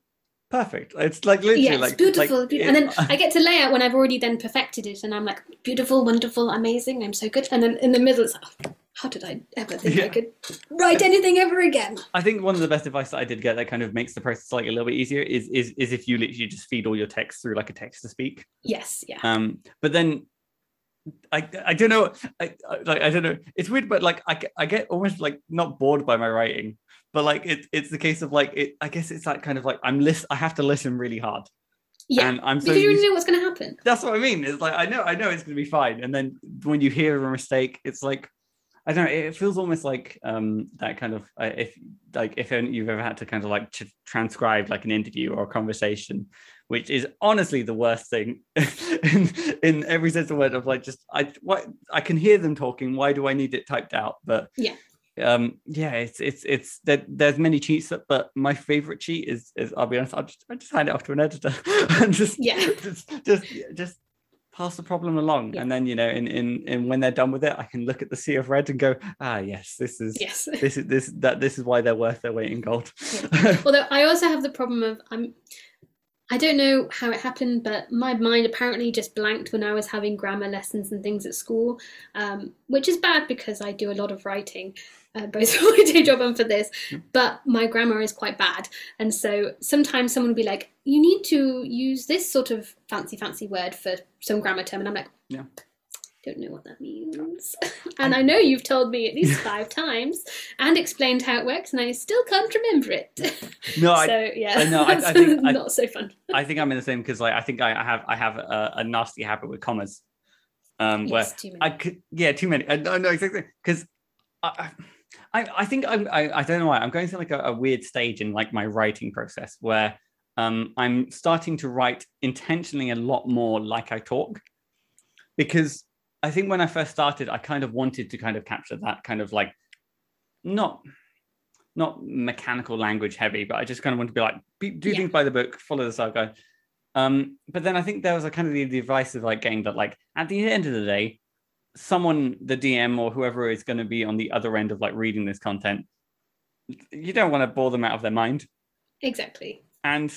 perfect. It's like literally Yeah, it's like beautiful, like, beautiful. and then I get to lay out when I've already then perfected it, and I'm like, beautiful, wonderful, amazing, I'm so good. And then in the middle, it's like, oh, how did I ever think I could write anything ever again? I think one of the best advice that I did get that kind of makes the process like a little bit easier is is is if you literally just feed all your text through like a text to speak. Yes, yeah. Um, but then I I don't know I, I like I don't know. It's weird, but like I get- I get almost like not bored by my writing, but like it's it's the case of like it. I guess it's like kind of like I'm list. I have to listen really hard, Yeah. and I'm so because you already know what's going to happen. that's what I mean. It's like I know, I know it's gonna be fine, and then when you hear a mistake, it's like I don't know. It feels almost like um that kind of uh, if like if you've ever had to kind of like to transcribe like an interview or a conversation, which is honestly the worst thing in in every sense of the word. Of like just I what I can hear them talking. Why do I need it typed out? But Yeah. um yeah it's it's it's there, there's many cheats but my favorite cheat is is i'll be honest i'll just i just hand it off to an editor and just Yeah. just just just pass the problem along Yeah. and then you know in in in when they're done with it i can look at the sea of red and go ah yes this is Yes. this is this that this is why they're worth their weight in gold Although I also have the problem of I'm I don't know how it happened, but my mind apparently just blanked when I was having grammar lessons and things at school, um, which is bad because I do a lot of writing, uh, both for my day job and for this. But my grammar is quite bad, and so sometimes someone will be like, "You need to use this sort of fancy, fancy word for some grammar term," and I'm like, Yeah. Don't know what that means, and I know you've told me at least five times and explained how it works, and I still can't remember it. no I, so yeah, I know, I- I think I- not so fun. I think i'm in the same because like i think i I have i have a, a nasty habit with commas um where Yes, too many. I could, yeah, too many. I no, no, exactly. Because I, I, I think I'm, I, I don't know why I'm going through like a, a weird stage in like my writing process where um, I'm starting to write intentionally a lot more like I talk, because I think when I first started, I kind of wanted to kind of capture that kind of like, not, not mechanical language heavy, but I just kind of want to be like, be, do Yeah. things by the book, follow the saga. Um, but then I think there was a kind of the, the advice of like getting that like at the end of the day, someone, the DM or whoever is going to be on the other end of like reading this content, you don't want to bore them out of their mind. Exactly. And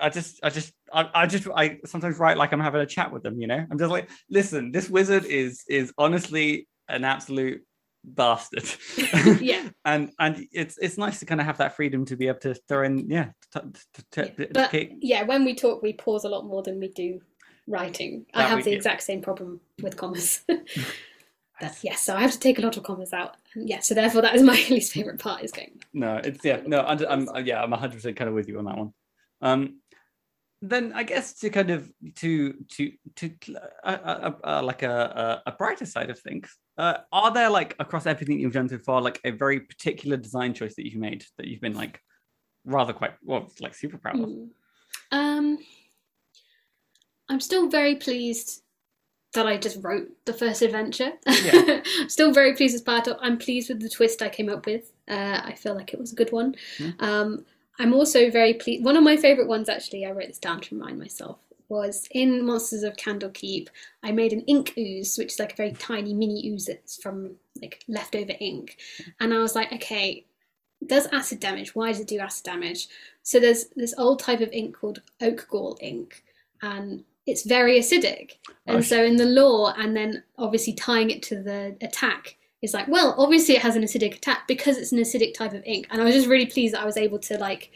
I just, I just, I, I just, I sometimes write like I'm having a chat with them. You know, I'm just like, listen, this wizard is is honestly an absolute bastard. Yeah. and and it's it's nice to kind of have that freedom to be able to throw in, yeah, to, to, to, Yeah, but- Yeah, when we talk, we pause a lot more than we do writing. I have the exact same problem with commas. That, yes, so I have to take a lot of commas out. Yeah, so therefore that is my least favorite part is going. No, it's yeah, no, I'm, I'm uh, yeah, I'm 100 percent kind of with you on that one. Um, then I guess to kind of to to to uh, uh, uh, like a, a a brighter side of things, uh, are there like across everything you've done so far, like a very particular design choice that you've made that you've been like rather quite well, like super proud of? Mm. Um, I'm still very pleased that I just wrote the first adventure. Yeah. still very pleased with Spire Top. I'm pleased with the twist I came up with. Uh, I feel like it was a good one. Yeah. Um, I'm also very pleased. One of my favourite ones, actually, I wrote this down to remind myself, was in Monsters of Candlekeep. I made an ink ooze, which is like a very tiny mini ooze that's from like leftover ink. And I was like, okay, does acid damage. Why does it do acid damage? So there's this old type of ink called oak gall ink, and it's very acidic. And so in the lore, and then obviously tying it to the attack is like, well, obviously it has an acidic attack because it's an acidic type of ink. And I was just really pleased that I was able to like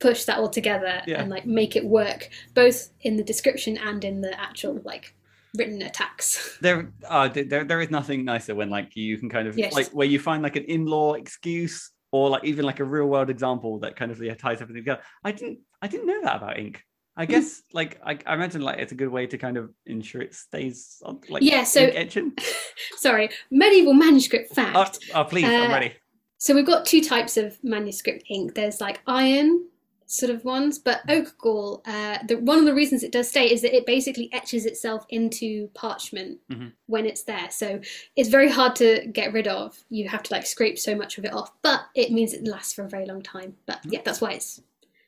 push that all together Yeah. and like make it work both in the description and in the actual like written attacks. there uh there, there is nothing nicer when like you can kind of Yes. like where you find like an in-law excuse or like even like a real world example that kind of yeah, ties everything together i didn't i didn't know that about ink i Mm-hmm. guess like I, I imagine like it's a good way to kind of ensure it stays on like Yeah, so- etching Sorry, medieval manuscript fact. oh, oh please i'm Uh, ready So we've got two types of manuscript ink. There's like iron sort of ones, but oak gall. Uh, the, one of the reasons it does stay is that it basically etches itself into parchment Mhm. when it's there. So it's very hard to get rid of. You have to like scrape so much of it off, but it means it lasts for a very long time. But yeah, that's why it's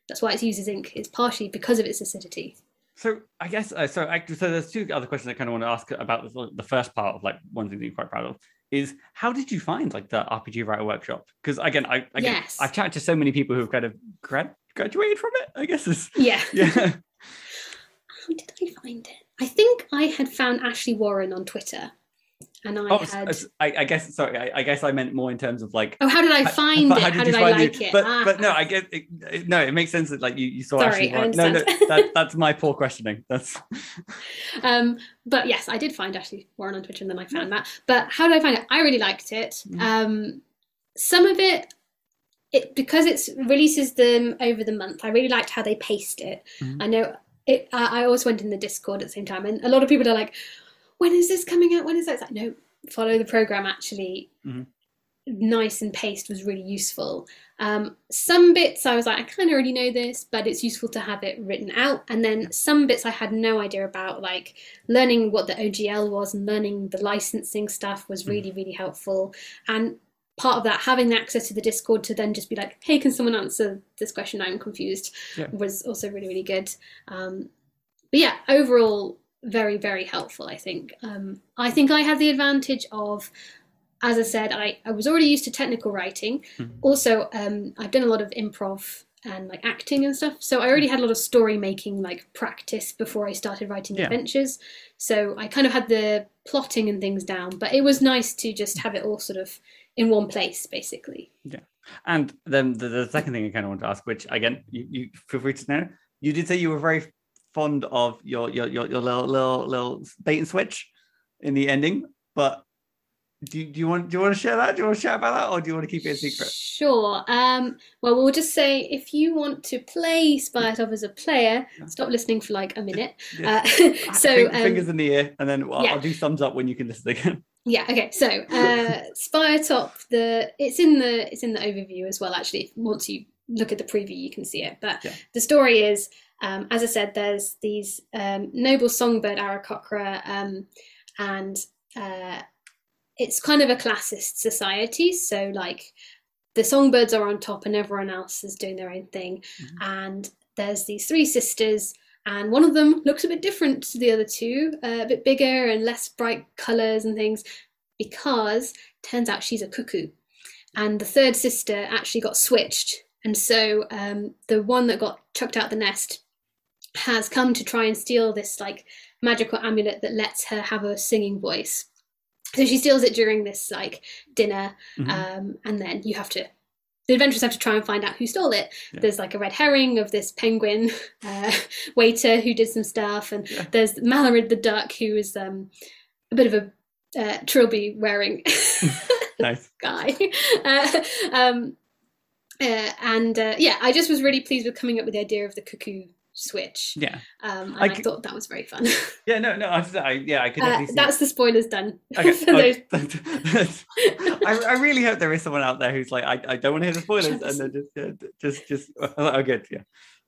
that's why it's used as ink. It's partially because of its acidity. So I guess uh, so. Actually, so there's two other questions I kind of want to ask about the, the first part of like one thing that you're quite proud of is how did you find like the RPG writer workshop? Because again, I again, Yes. I've chatted to so many people who've kind of grad, graduated from it. I guess is Yeah. yeah. How did I find it? I think I had found Ashley Warren on Twitter, and I Oh, had. I, I guess sorry. I, I guess I meant more in terms of like. Oh, how did I find but it? How did, you I find like it? But Ah. but no, I get it, it- no. It makes sense that like you, you saw Sorry, Ashley. I Warren- no, no, that, that's my poor questioning. That's Um, but yes, I did find Ashley Warren on Twitter, and then I found that. But how did I find it? I really liked it. Mm. Um, some of it, it because it releases them over the month. I really liked how they paced it. Mhm. I know it. I, I also went in the Discord at the same time, and a lot of people are like, "When is this coming out? When is that?" It's like, no, follow the program. Actually, Mhm. nice and paced was really useful. Um, some bits I was like, I kind of already know this, but it's useful to have it written out. And then some bits I had no idea about, like learning what the OGL was and learning the licensing stuff was really, really helpful. And part of that, having access to the Discord to then just be like, hey, can someone answer this question? I'm confused, Yeah. was also really, really good. Um, but yeah, overall, very, very helpful, I think. Um, I think I had the advantage of as I said, I, I was already used to technical writing. Mhm. Also, um, I've done a lot of improv and like acting and stuff. So I already had a lot of story making like practice before I started writing Yeah. adventures. So I kind of had the plotting and things down, but it was nice to just have it all sort of in one place, basically. Yeah and then the, the second thing I kind of want to ask, which again, you, you feel free to know. You did say you were very fond of your your your, your little little little bait and switch in the ending, but do you, do you want do you want to share that? Do you want to share about that, or do you want to keep it a secret? Sure. Um, well, we'll just say if you want to play Spire Top as a player, stop listening for like a minute. Yeah. Uh, so um, fingers in the ear, and then I'll, yeah. I'll do thumbs up when you can listen again. Yeah. Okay. So, uh, Spire Top. The it's in the it's in the overview as well. Actually, once you look at the preview, you can see it. But Yeah. the story is, um, as I said, there's these um, noble songbird Aarakocra, um, and uh, it's kind of a classist society. So, like, the songbirds are on top, and everyone else is doing their own thing. Mhm. And there's these three sisters and one of them looks a bit different to the other two, uh, a bit bigger and less bright colours and things, because turns out she's a cuckoo. And the third sister actually got switched, and so um, the one that got chucked out the nest has come to try and steal this like magical amulet that lets her have a singing voice. So she steals it during this like dinner, Mhm. um, and then you have to the adventurers have to try and find out who stole it. Yeah. There's like a red herring of this penguin uh, waiter who did some stuff, and Yeah. there's Malarid the duck who is um, a bit of a uh, trilby wearing guy. Uh, um, uh, and uh, yeah, I just was really pleased with coming up with the idea of the cuckoo switch. Yeah, Um, I I, c- thought that was very fun. yeah. No, no. I, I yeah, I could Uh, that's the spoilers done. Okay. those. I, I really hope there is someone out there who's like, I, I don't want to hear the spoilers, and then just, d- just, just, oh, good, yeah.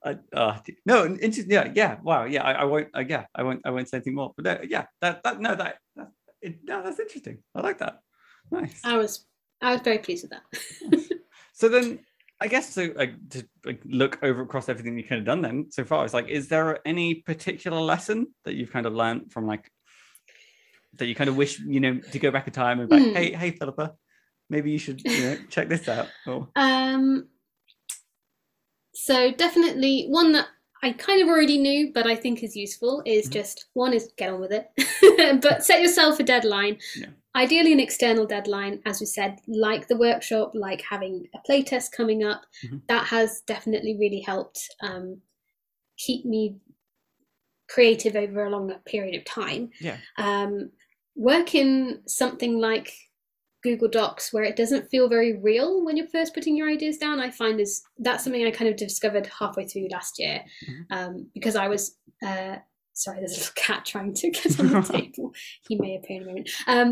I, uh, no, interesting. Yeah, yeah. Wow. Yeah, I, I won't. Uh, yeah, I won't. I won't say anything more. But no, yeah, that, that, no, that, that it, no, that's interesting. I like that. Nice. I was I was very pleased with that. So then, I guess to like to like, look over across everything you've kind of done then so far, it's like, is there any particular lesson that you've kind of learned from like that you kind of wish you know to go back in time and be like, Hmm. hey, hey, Philippa, maybe you should you know, check this out. Or... Um, so definitely one that I kind of already knew, but I think is useful is Mhm. just one is get on with it, but set yourself a deadline. Yeah. Ideally, an external deadline, as we said, like the workshop, like having a playtest coming up. Mhm. That has definitely really helped um, keep me creative over a longer period of time. Yeah. Um, work in something like Google Docs where it doesn't feel very real when you're first putting your ideas down. I find is that's something I kind of discovered halfway through last year Mhm. um, because I was uh, sorry, there's a little cat trying to get on the table. He may appear in a moment. Um,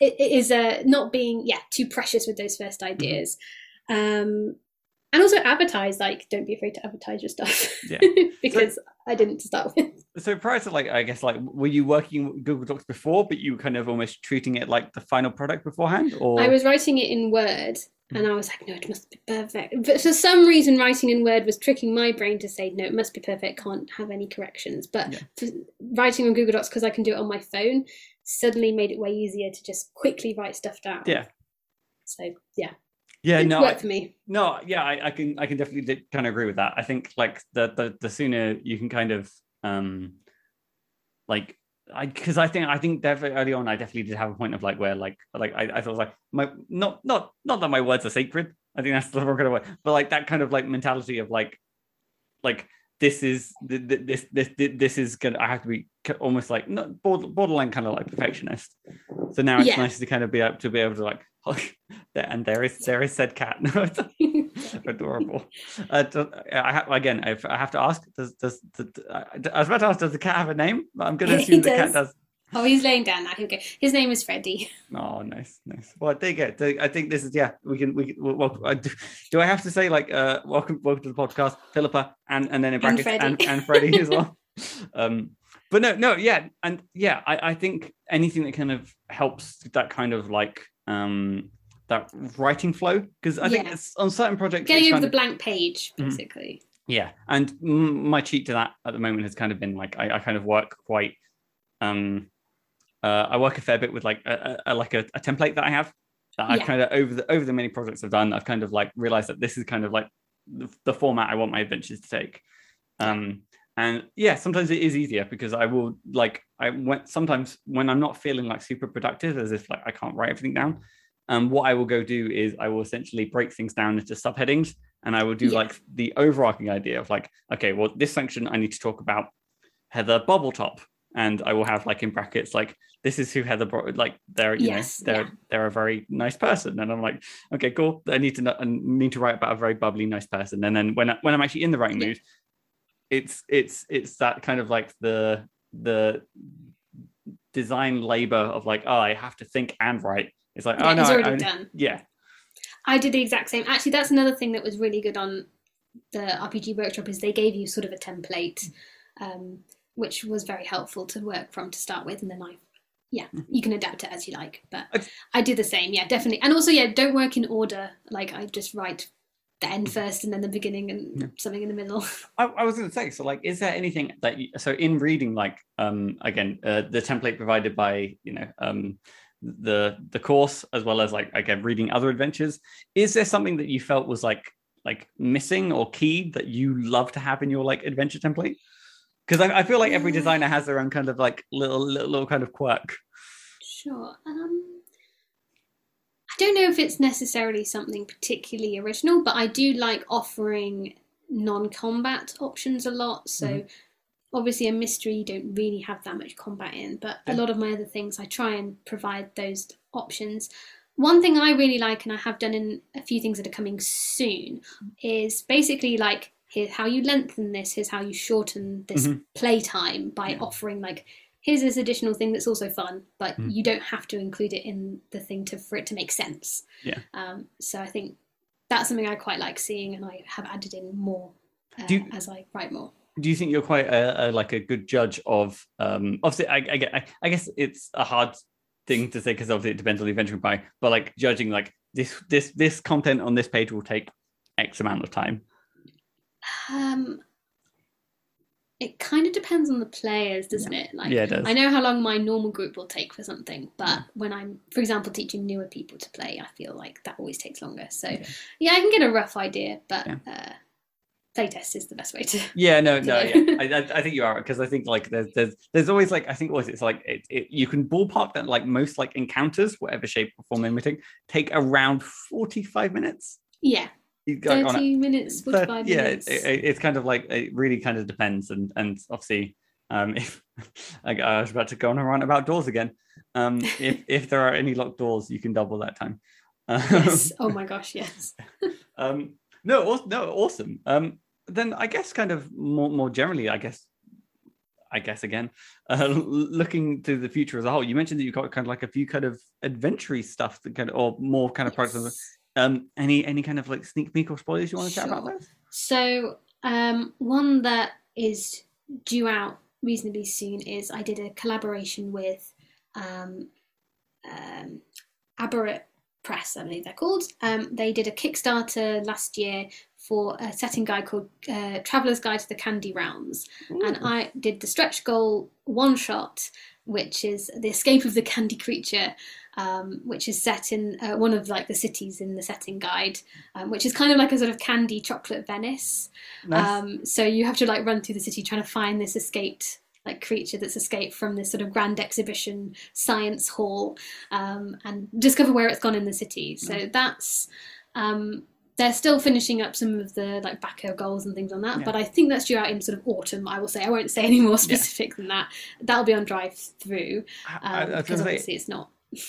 it, it is uh, not being yeah too precious with those first ideas. Um, and also advertise like don't be afraid to advertise your stuff Yeah. because I didn't to start with. So prior to like, I guess like, were you working with Google Docs before, but you were kind of almost treating it like the final product beforehand, or I was writing it in Word Mm. and I was like, no, it must be perfect. But for some reason, writing in Word was tricking my brain to say, no, it must be perfect, can't have any corrections. But Yeah. for writing on Google Docs, because I can do it on my phone, suddenly made it way easier to just quickly write stuff down. Yeah. So, yeah, yeah, it no, worked I, for me. no, yeah, I, I can, I can definitely kind of agree with that. I think like the the the sooner you can kind of um like I because I think I think definitely early on I definitely did have a point of like where like like I, I thought like my not not not that my words are sacred. I think that's the wrong kind of way, but like that kind of like mentality of like like this is th- th- this this this, is gonna I have to be almost like not borderline kind of like perfectionist. So now it's Yeah. nice to kind of be able to be able to like and there is there is said cat. No, it's adorable. Uh, do- I have again. I have to ask, does does, does I was about to ask, does the cat have a name? But I'm going to assume the cat does. oh, he's laying down now. Go. His name is Freddie. Oh, nice, nice. Well, there you go. I think this is yeah. We can we can, well, I do, do I have to say like uh welcome welcome to the podcast, Philippa, and and then in And brackets and Freddie. and, Freddie as well. Um, but no, no, yeah, and yeah, I I think anything that kind of helps that kind of like um that writing flow because I think it's on certain projects. Getting over the of- blank page, Mhm. basically. yeah and mm, my cheat to that at the moment has kind of been like i, I kind of work quite um uh, i work a fair bit with like a, a, like a, a template that i have that i've kind of over the over the many projects i've done i've kind of like realized that this is kind of like the, the format i want my adventures to take um and yeah sometimes it is easier because i will like i went sometimes when i'm not feeling like super productive as if like i can't write everything down um what i will go do is i will essentially break things down into subheadings and I will do Yeah. like the overarching idea of like, okay, well, this section I need to talk about Heather Bobbletop, and I will have like in brackets like this is who Heather Bo- like they're you Yes, know they're yeah. they're a very nice person, and I'm like, okay, cool. I need to know, I need to write about a very bubbly, nice person, and then when I, when I'm actually in the writing Yeah. mood, it's it's it's that kind of like the the design labor of like, oh, I have to think and write. It's like, Yeah, oh no, it's I- already I- done. yeah, I did the exact same. Actually, that's another thing that was really good on the RPG workshop is they gave you sort of a template, um, which was very helpful to work from to start with, and then I, yeah, you can adapt it as you like. But I do the same, yeah, definitely. And also, yeah, don't work in order. Like I just write the end first and then the beginning and Yeah. something in the middle. I, I was going to say, so like, is there anything that you, so in reading, like, um, again, uh, the template provided by, you know, um, the the course as well as like again reading other adventures, is there something that you felt was like like missing or key that you love to have in your like adventure template? Because I, I feel like every designer has their own kind of like little little, little kind of quirk. Sure. Um, don't know if it's necessarily something particularly original, but I do like offering non-combat options a lot. So Mhm. obviously, a mystery you don't really have that much combat in, but a lot of my other things I try and provide those options. One thing I really like, and I have done in a few things that are coming soon, is basically like here's how you lengthen this, here's how you shorten this Mhm. playtime by Yeah. offering like here's this additional thing that's also fun, but Mm. you don't have to include it in the thing to for it to make sense. Yeah. Um, so I think that's something I quite like seeing, and I have added in more uh, you- as I write more. do you think you're quite a, a like a good judge of um obviously I, I, get- I, I guess it's a hard thing to say because obviously it depends on the adventure you buy but like judging like this this this content on this page will take x amount of time Um, it kind of depends on the players, doesn't it? Like, Yeah, it does. I know how long my normal group will take for something, but when I'm, for example, teaching newer people to play, I feel like that always takes longer. So, yeah, Yeah. I can get a rough idea, but Yeah. uh, playtest is the best way to. Yeah, no, no, Yeah. yeah. I, I, I think you are because I think like there's there's there's always like I think what it's like it, it you can ballpark that like most like encounters, whatever shape or form they're meeting, take around forty five minutes. Yeah, Go on a- thirty minutes, Thir- forty-five yeah, minutes. It, it, it's kind of like it really kind of depends, and and obviously, um, if like I was about to go on a rant about doors again, um, if if there are any locked doors, you can double that time. Um, yes. Oh my gosh, yes. um, no, no, awesome. Um, then I guess kind of more more generally, I guess. I guess again, uh, looking to the future as a whole, you mentioned that you got kind of like a few kind of adventure stuff that kind of, or more kind of products. Um, any any kind of like sneak peek or spoilers you want to chat about Sure. those? So, um, one that is due out reasonably soon is I did a collaboration with um, um, Aberrant Press, I believe they're called. Um, they did a Kickstarter last year for a setting guide called uh, Traveler's Guide to the Candy Realms. And I did the stretch goal one shot, which is the escape of the candy creature, um, which is set in uh, one of like the cities in the setting guide, um, which is kind of like a sort of candy chocolate Venice. Nice. Um, so you have to like run through the city trying to find this escaped like creature that's escaped from this sort of grand exhibition science hall um, and discover where it's gone in the city. So that's um, they're still finishing up some of the like backer goals and things on that, Yeah. but I think that's due out in sort of autumn. I will say I won't say any more specific than that. That'll be on DriveThru um, because obviously it's not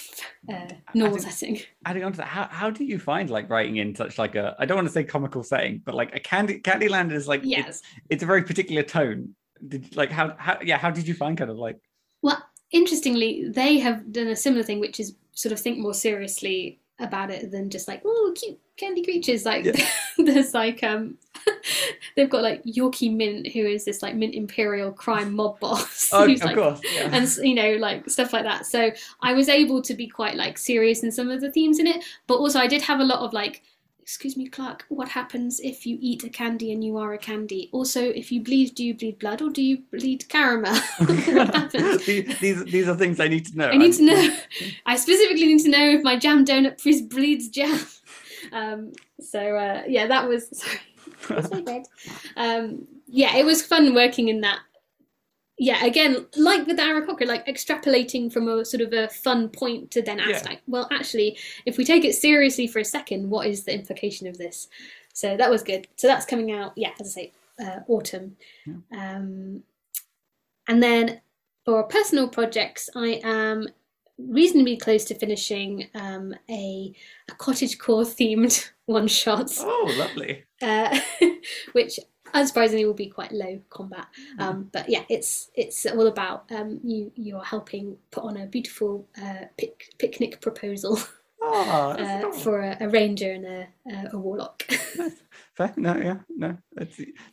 uh, normal think- setting. adding on to that, how, how do you find like writing in such like a I don't want to say comical setting, but like a candy Candyland is like Yes. it's it's a very particular tone. Did like how how yeah how did you find kind of like Well, interestingly, they have done a similar thing, which is sort of think more seriously about it than just like oh cute candy creatures. Like Yeah. there's like um they've got like Yorkie Mint, who is this like Mint Imperial crime mob boss. oh who's, of like, course yeah and you know like stuff like that so i was able to be quite like serious in some of the themes in it but also i did have a lot of like excuse me clark what happens if you eat a candy and you are a candy also if you bleed do you bleed blood or do you bleed caramel what happens these, these these are things I need to know. i need to know i specifically need to know if my jam donut bleeds jam um, so uh, yeah that was sorry It's my bed. Um, yeah, it was fun working in that. Yeah, again, like with the Aarakocra, like extrapolating from a sort of a fun point to then ask, Yeah. like, well, actually, if we take it seriously for a second, what is the implication of this? So that was good. So that's coming out, yeah, as I say, uh, autumn. Um, and then for personal projects, I am reasonably close to finishing um, a, a cottage core themed one shot Oh, lovely. uh, which unsurprisingly will be quite low combat. Um, but yeah, it's it's all about um, you you're helping put on a beautiful uh, pic- picnic proposal Oh, uh, for a, a ranger and a, a, a warlock. Fair? No, yeah, no.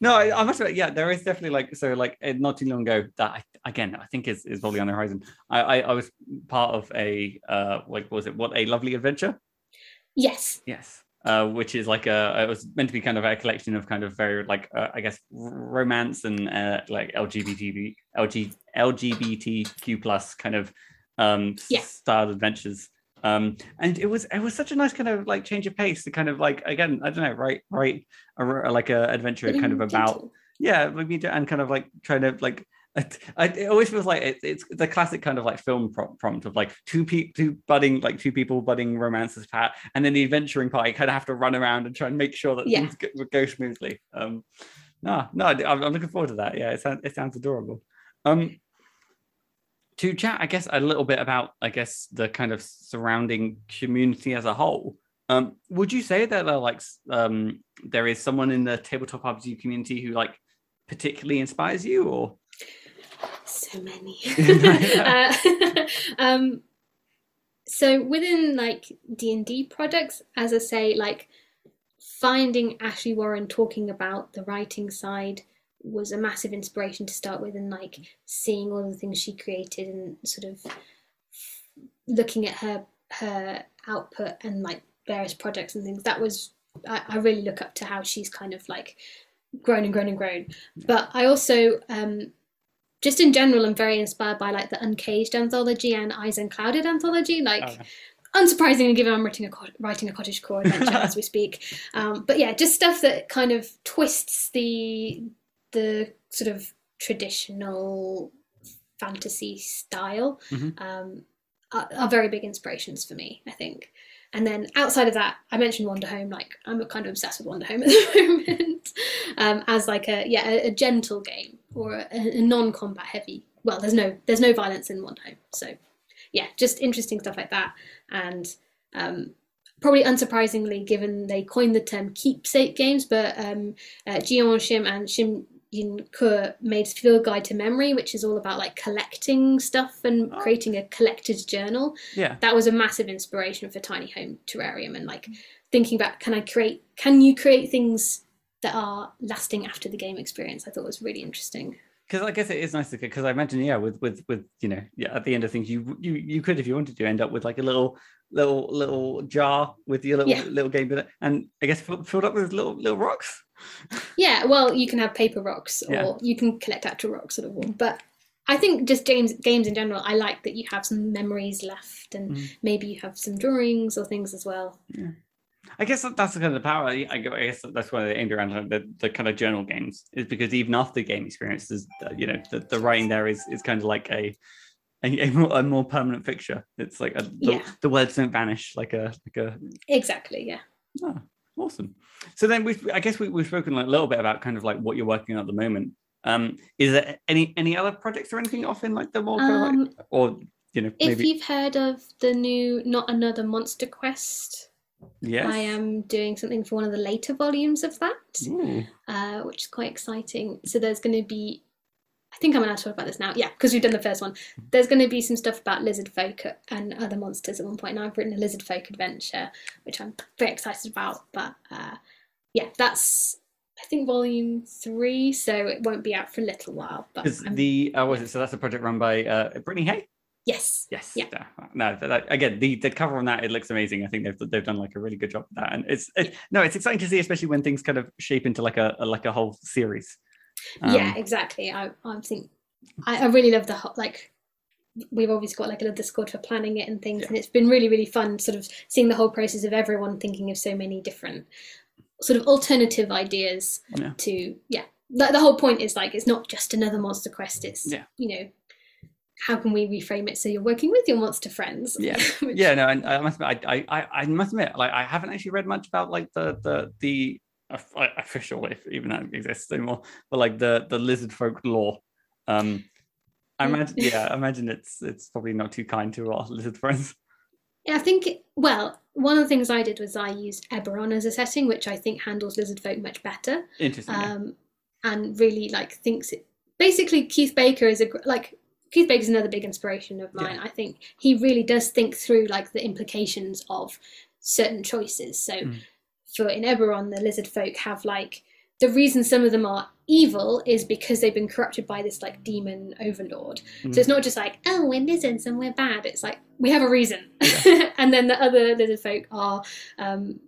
No, I, I must admit, yeah, there is definitely like so like uh, not too long ago that I, again I think is is probably on the horizon. I, I I was part of a uh like what was it what a lovely adventure yes, yes uh which is like a it was meant to be kind of a collection of kind of very like uh, I guess romance and uh like LGBT LG LGBTQ plus kind of um Yeah. style adventures. Um, and it was it was such a nice kind of like change of pace to kind of like again I don't know right right a, like a adventure kind of about yeah like me and kind of like trying to like it, I, it always feels like it, it's the classic kind of like film prompt of like two people two budding like two people budding romances pat and then the adventuring part you kind of have to run around and try and make sure that Yeah. things go, go smoothly. Um no no I'm, I'm looking forward to that. Yeah it sounds it sounds adorable. Um to chat i guess a little bit about i guess the kind of surrounding community as a whole. Um would you say that there like um there is someone in the tabletop rpg community who like particularly inspires you or so many. uh, um, so within like D and D products, as I say, like finding Ashley Warren talking about the writing side was a massive inspiration to start with, and like seeing all the things she created and sort of looking at her her output and like various projects and things. That was I, I really look up to how she's kind of like grown and grown and grown. But I also, um, just in general, I'm very inspired by like the Uncaged anthology and Eyes Unclouded anthology. Like, Oh, yeah. unsurprisingly, given I'm writing a writing a cottage core adventure as we speak. Um, but yeah, just stuff that kind of twists the the sort of traditional fantasy style Mhm. um, are, are very big inspirations for me. I think. And then outside of that, I mentioned Wanderhome. Like I'm kind of obsessed with Wanderhome at the moment, um, as like a yeah a, a gentle game or a, a non-combat heavy. Well, there's no there's no violence in Wanderhome, so yeah, just interesting stuff like that. And um, probably unsurprisingly, given they coined the term keepsake games, but um, uh, Jeeyon Shim and Shing Yin Khor made Field Guide to Memory, which is all about like collecting stuff and Oh. creating a collected journal. Yeah. That was a massive inspiration for Tiny Home Terrarium and like thinking about can I create, can you create things that are lasting after the game experience? I thought was really interesting. because I guess it is nice because I imagine yeah with with with you know yeah at the end of things you you you could if you wanted to end up with like a little little little jar with your little Yeah. little game in it and I guess filled up with little little rocks. Yeah, well, you can have paper rocks or Yeah. you can collect actual rocks sort of one. But I think just games games in general, I like that you have some memories left and Mm. maybe you have some drawings or things as well. I guess that- that's the kind of the power. I I guess that's why they aimed around the, the kind of journal games is because even after the game experiences, you know, the, the writing there is is kind of like a a, a, more, a more permanent fixture. It's like a, the, Yeah. the words don't vanish like a like a Exactly, yeah. Oh, awesome. So then we've, I guess we, we've spoken like a little bit about kind of like what you're working on at the moment. Um, is there any any other projects or anything off in like the more kind of Um, like, or you know if maybe you've heard of the new Not Another Monster Quest, yes. I am doing something for one of the later volumes of that, uh, which is quite exciting. So there's going to be, I think I'm allowed to talk about this now. Yeah, because we've done the first one. There's going to be some stuff about lizard folk and other monsters at one point. And I've written a lizard folk adventure, which I'm very excited about. But uh, yeah, that's I think volume three, so it won't be out for a little while. But the uh, was it so that's a project run by uh, Brittany Hay. Yes, Yes. Yeah. No, that- again, the, the cover on that it looks amazing. I think they've they've done like a really good job with that, and it's it, no, it's exciting to see, especially when things kind of shape into like a, a like a whole series. yeah, Um, exactly. I I think I, I really love the ho- like. We've always got like a little Discord for planning it and things, Yeah. and it's been really, really fun sort of seeing the whole process of everyone thinking of so many different sort of alternative ideas Yeah. to yeah. The, the whole point is like it's not just another monster quest. It's Yeah. you know how can we reframe it so you're working with your monster friends? Yeah. Which- yeah no and i must admit I, I i must admit like i haven't actually read much about like the the the official if even that exists anymore but like the the lizard folk lore um i imagine yeah i imagine it's it's probably not too kind to our lizard friends Yeah, I think, well, one of the things I did was I used Eberron as a setting, which I think handles lizard folk much better. interesting yeah. um, and really like thinks it. Basically, Keith Baker is a like Keith Baker is another big inspiration of mine. I think he really does think through like the implications of certain choices. So, Mm. for in Eberron, the lizard folk have like the reason some of them are evil is because they've been corrupted by this like demon overlord. So Mm. it's not just like oh we're lizards and we're bad. It's like we have a reason. Yeah. and then the other lizard folk are, um,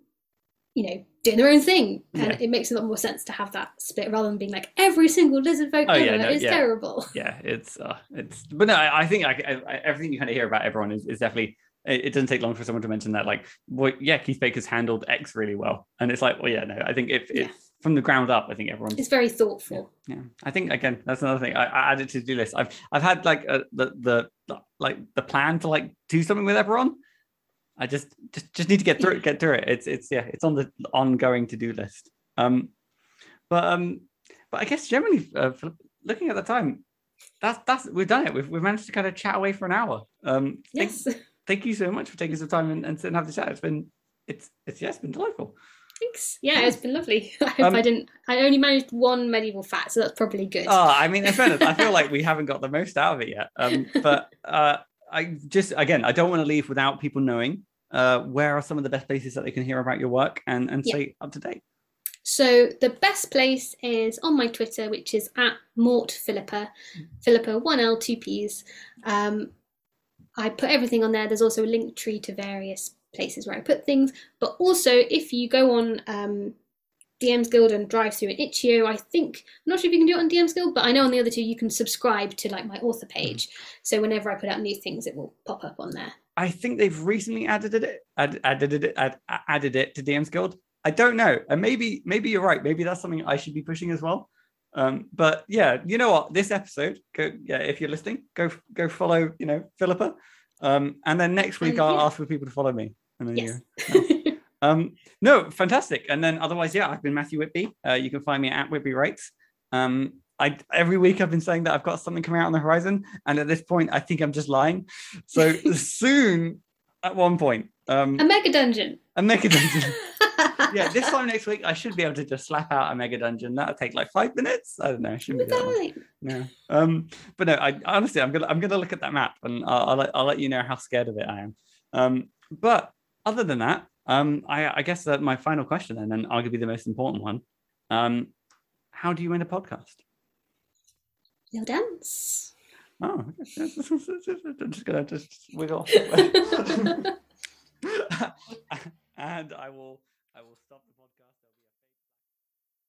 you know, doing their own thing, and Yeah. it makes a lot more sense to have that split rather than being like every single lizard folk Oh, ever yeah, no, is yeah. terrible. yeah it's uh it's but no i, I think I, I, everything you kind of hear about Eberron is, is definitely it, it doesn't take long for someone to mention that like well yeah keith baker's handled x really well and it's like well yeah no i think if if from the ground up i think Eberron. It's very thoughtful. yeah i think again that's another thing i, I added to the do list i've i've had like a, the the like the plan to like do something with Eberron i just just just need to get through it get through it it's it's yeah it's on the ongoing to-do list um but um but i guess generally uh, looking at the time that's that's we've done it we've, we've managed to kind of chat away for an hour um thank, Yes, thank you so much for taking some time and, and and have the chat it's been it's it's yeah it's been delightful thanks. Yeah, it's been lovely. I hope Um, I didn't. I only managed one medieval fact, so that's probably good. Oh, I mean, in fairness, I feel like we haven't got the most out of it yet. Um, but uh, I just, again, I don't want to leave without people knowing uh, where are some of the best places that they can hear about your work and, and Yeah. stay up to date. So the best place is on my Twitter, which is at Mort Philippa, Philippa one L two P's. Um, I put everything on there. There's also a link tree to various places where I put things. But also, if you go on um, DM's Guild and DriveThru and Itch.io. I think I'm not sure if you can do it on DM's Guild, but I know on the other two you can subscribe to like my author page. So whenever I put out new things, it will pop up on there. I think they've recently added it, add, added it, add, added it to DM's Guild. I don't know, and maybe maybe you're right. Maybe that's something I should be pushing as well. Um, but yeah, you know what? This episode, go yeah, if you're listening, go go follow you know Philippa, um, and then next week I'll yeah. ask for people to follow me. And then Yes. you, um, no, fantastic. And then otherwise, yeah, I've been Matthew Whitby. Uh, you can find me at Whitby Rates. Um, I every week I've been saying that I've got something coming out on the horizon, and at this point, I think I'm just lying. So soon, at one point, um, a mega dungeon. a mega dungeon. yeah, this time next week, I should be able to just slap out a mega dungeon. That'll take like five minutes. I don't know. Shouldn't be that. No. Um, but no, I honestly, I'm gonna I'm gonna look at that map and I'll, I'll, let, I'll let you know how scared of it I am. Um, but other than that, um, I, I guess that my final question then, and arguably the most important one, um, how do you end a podcast? Little dance. Oh. I'm just gonna just wiggle and I will I will stop.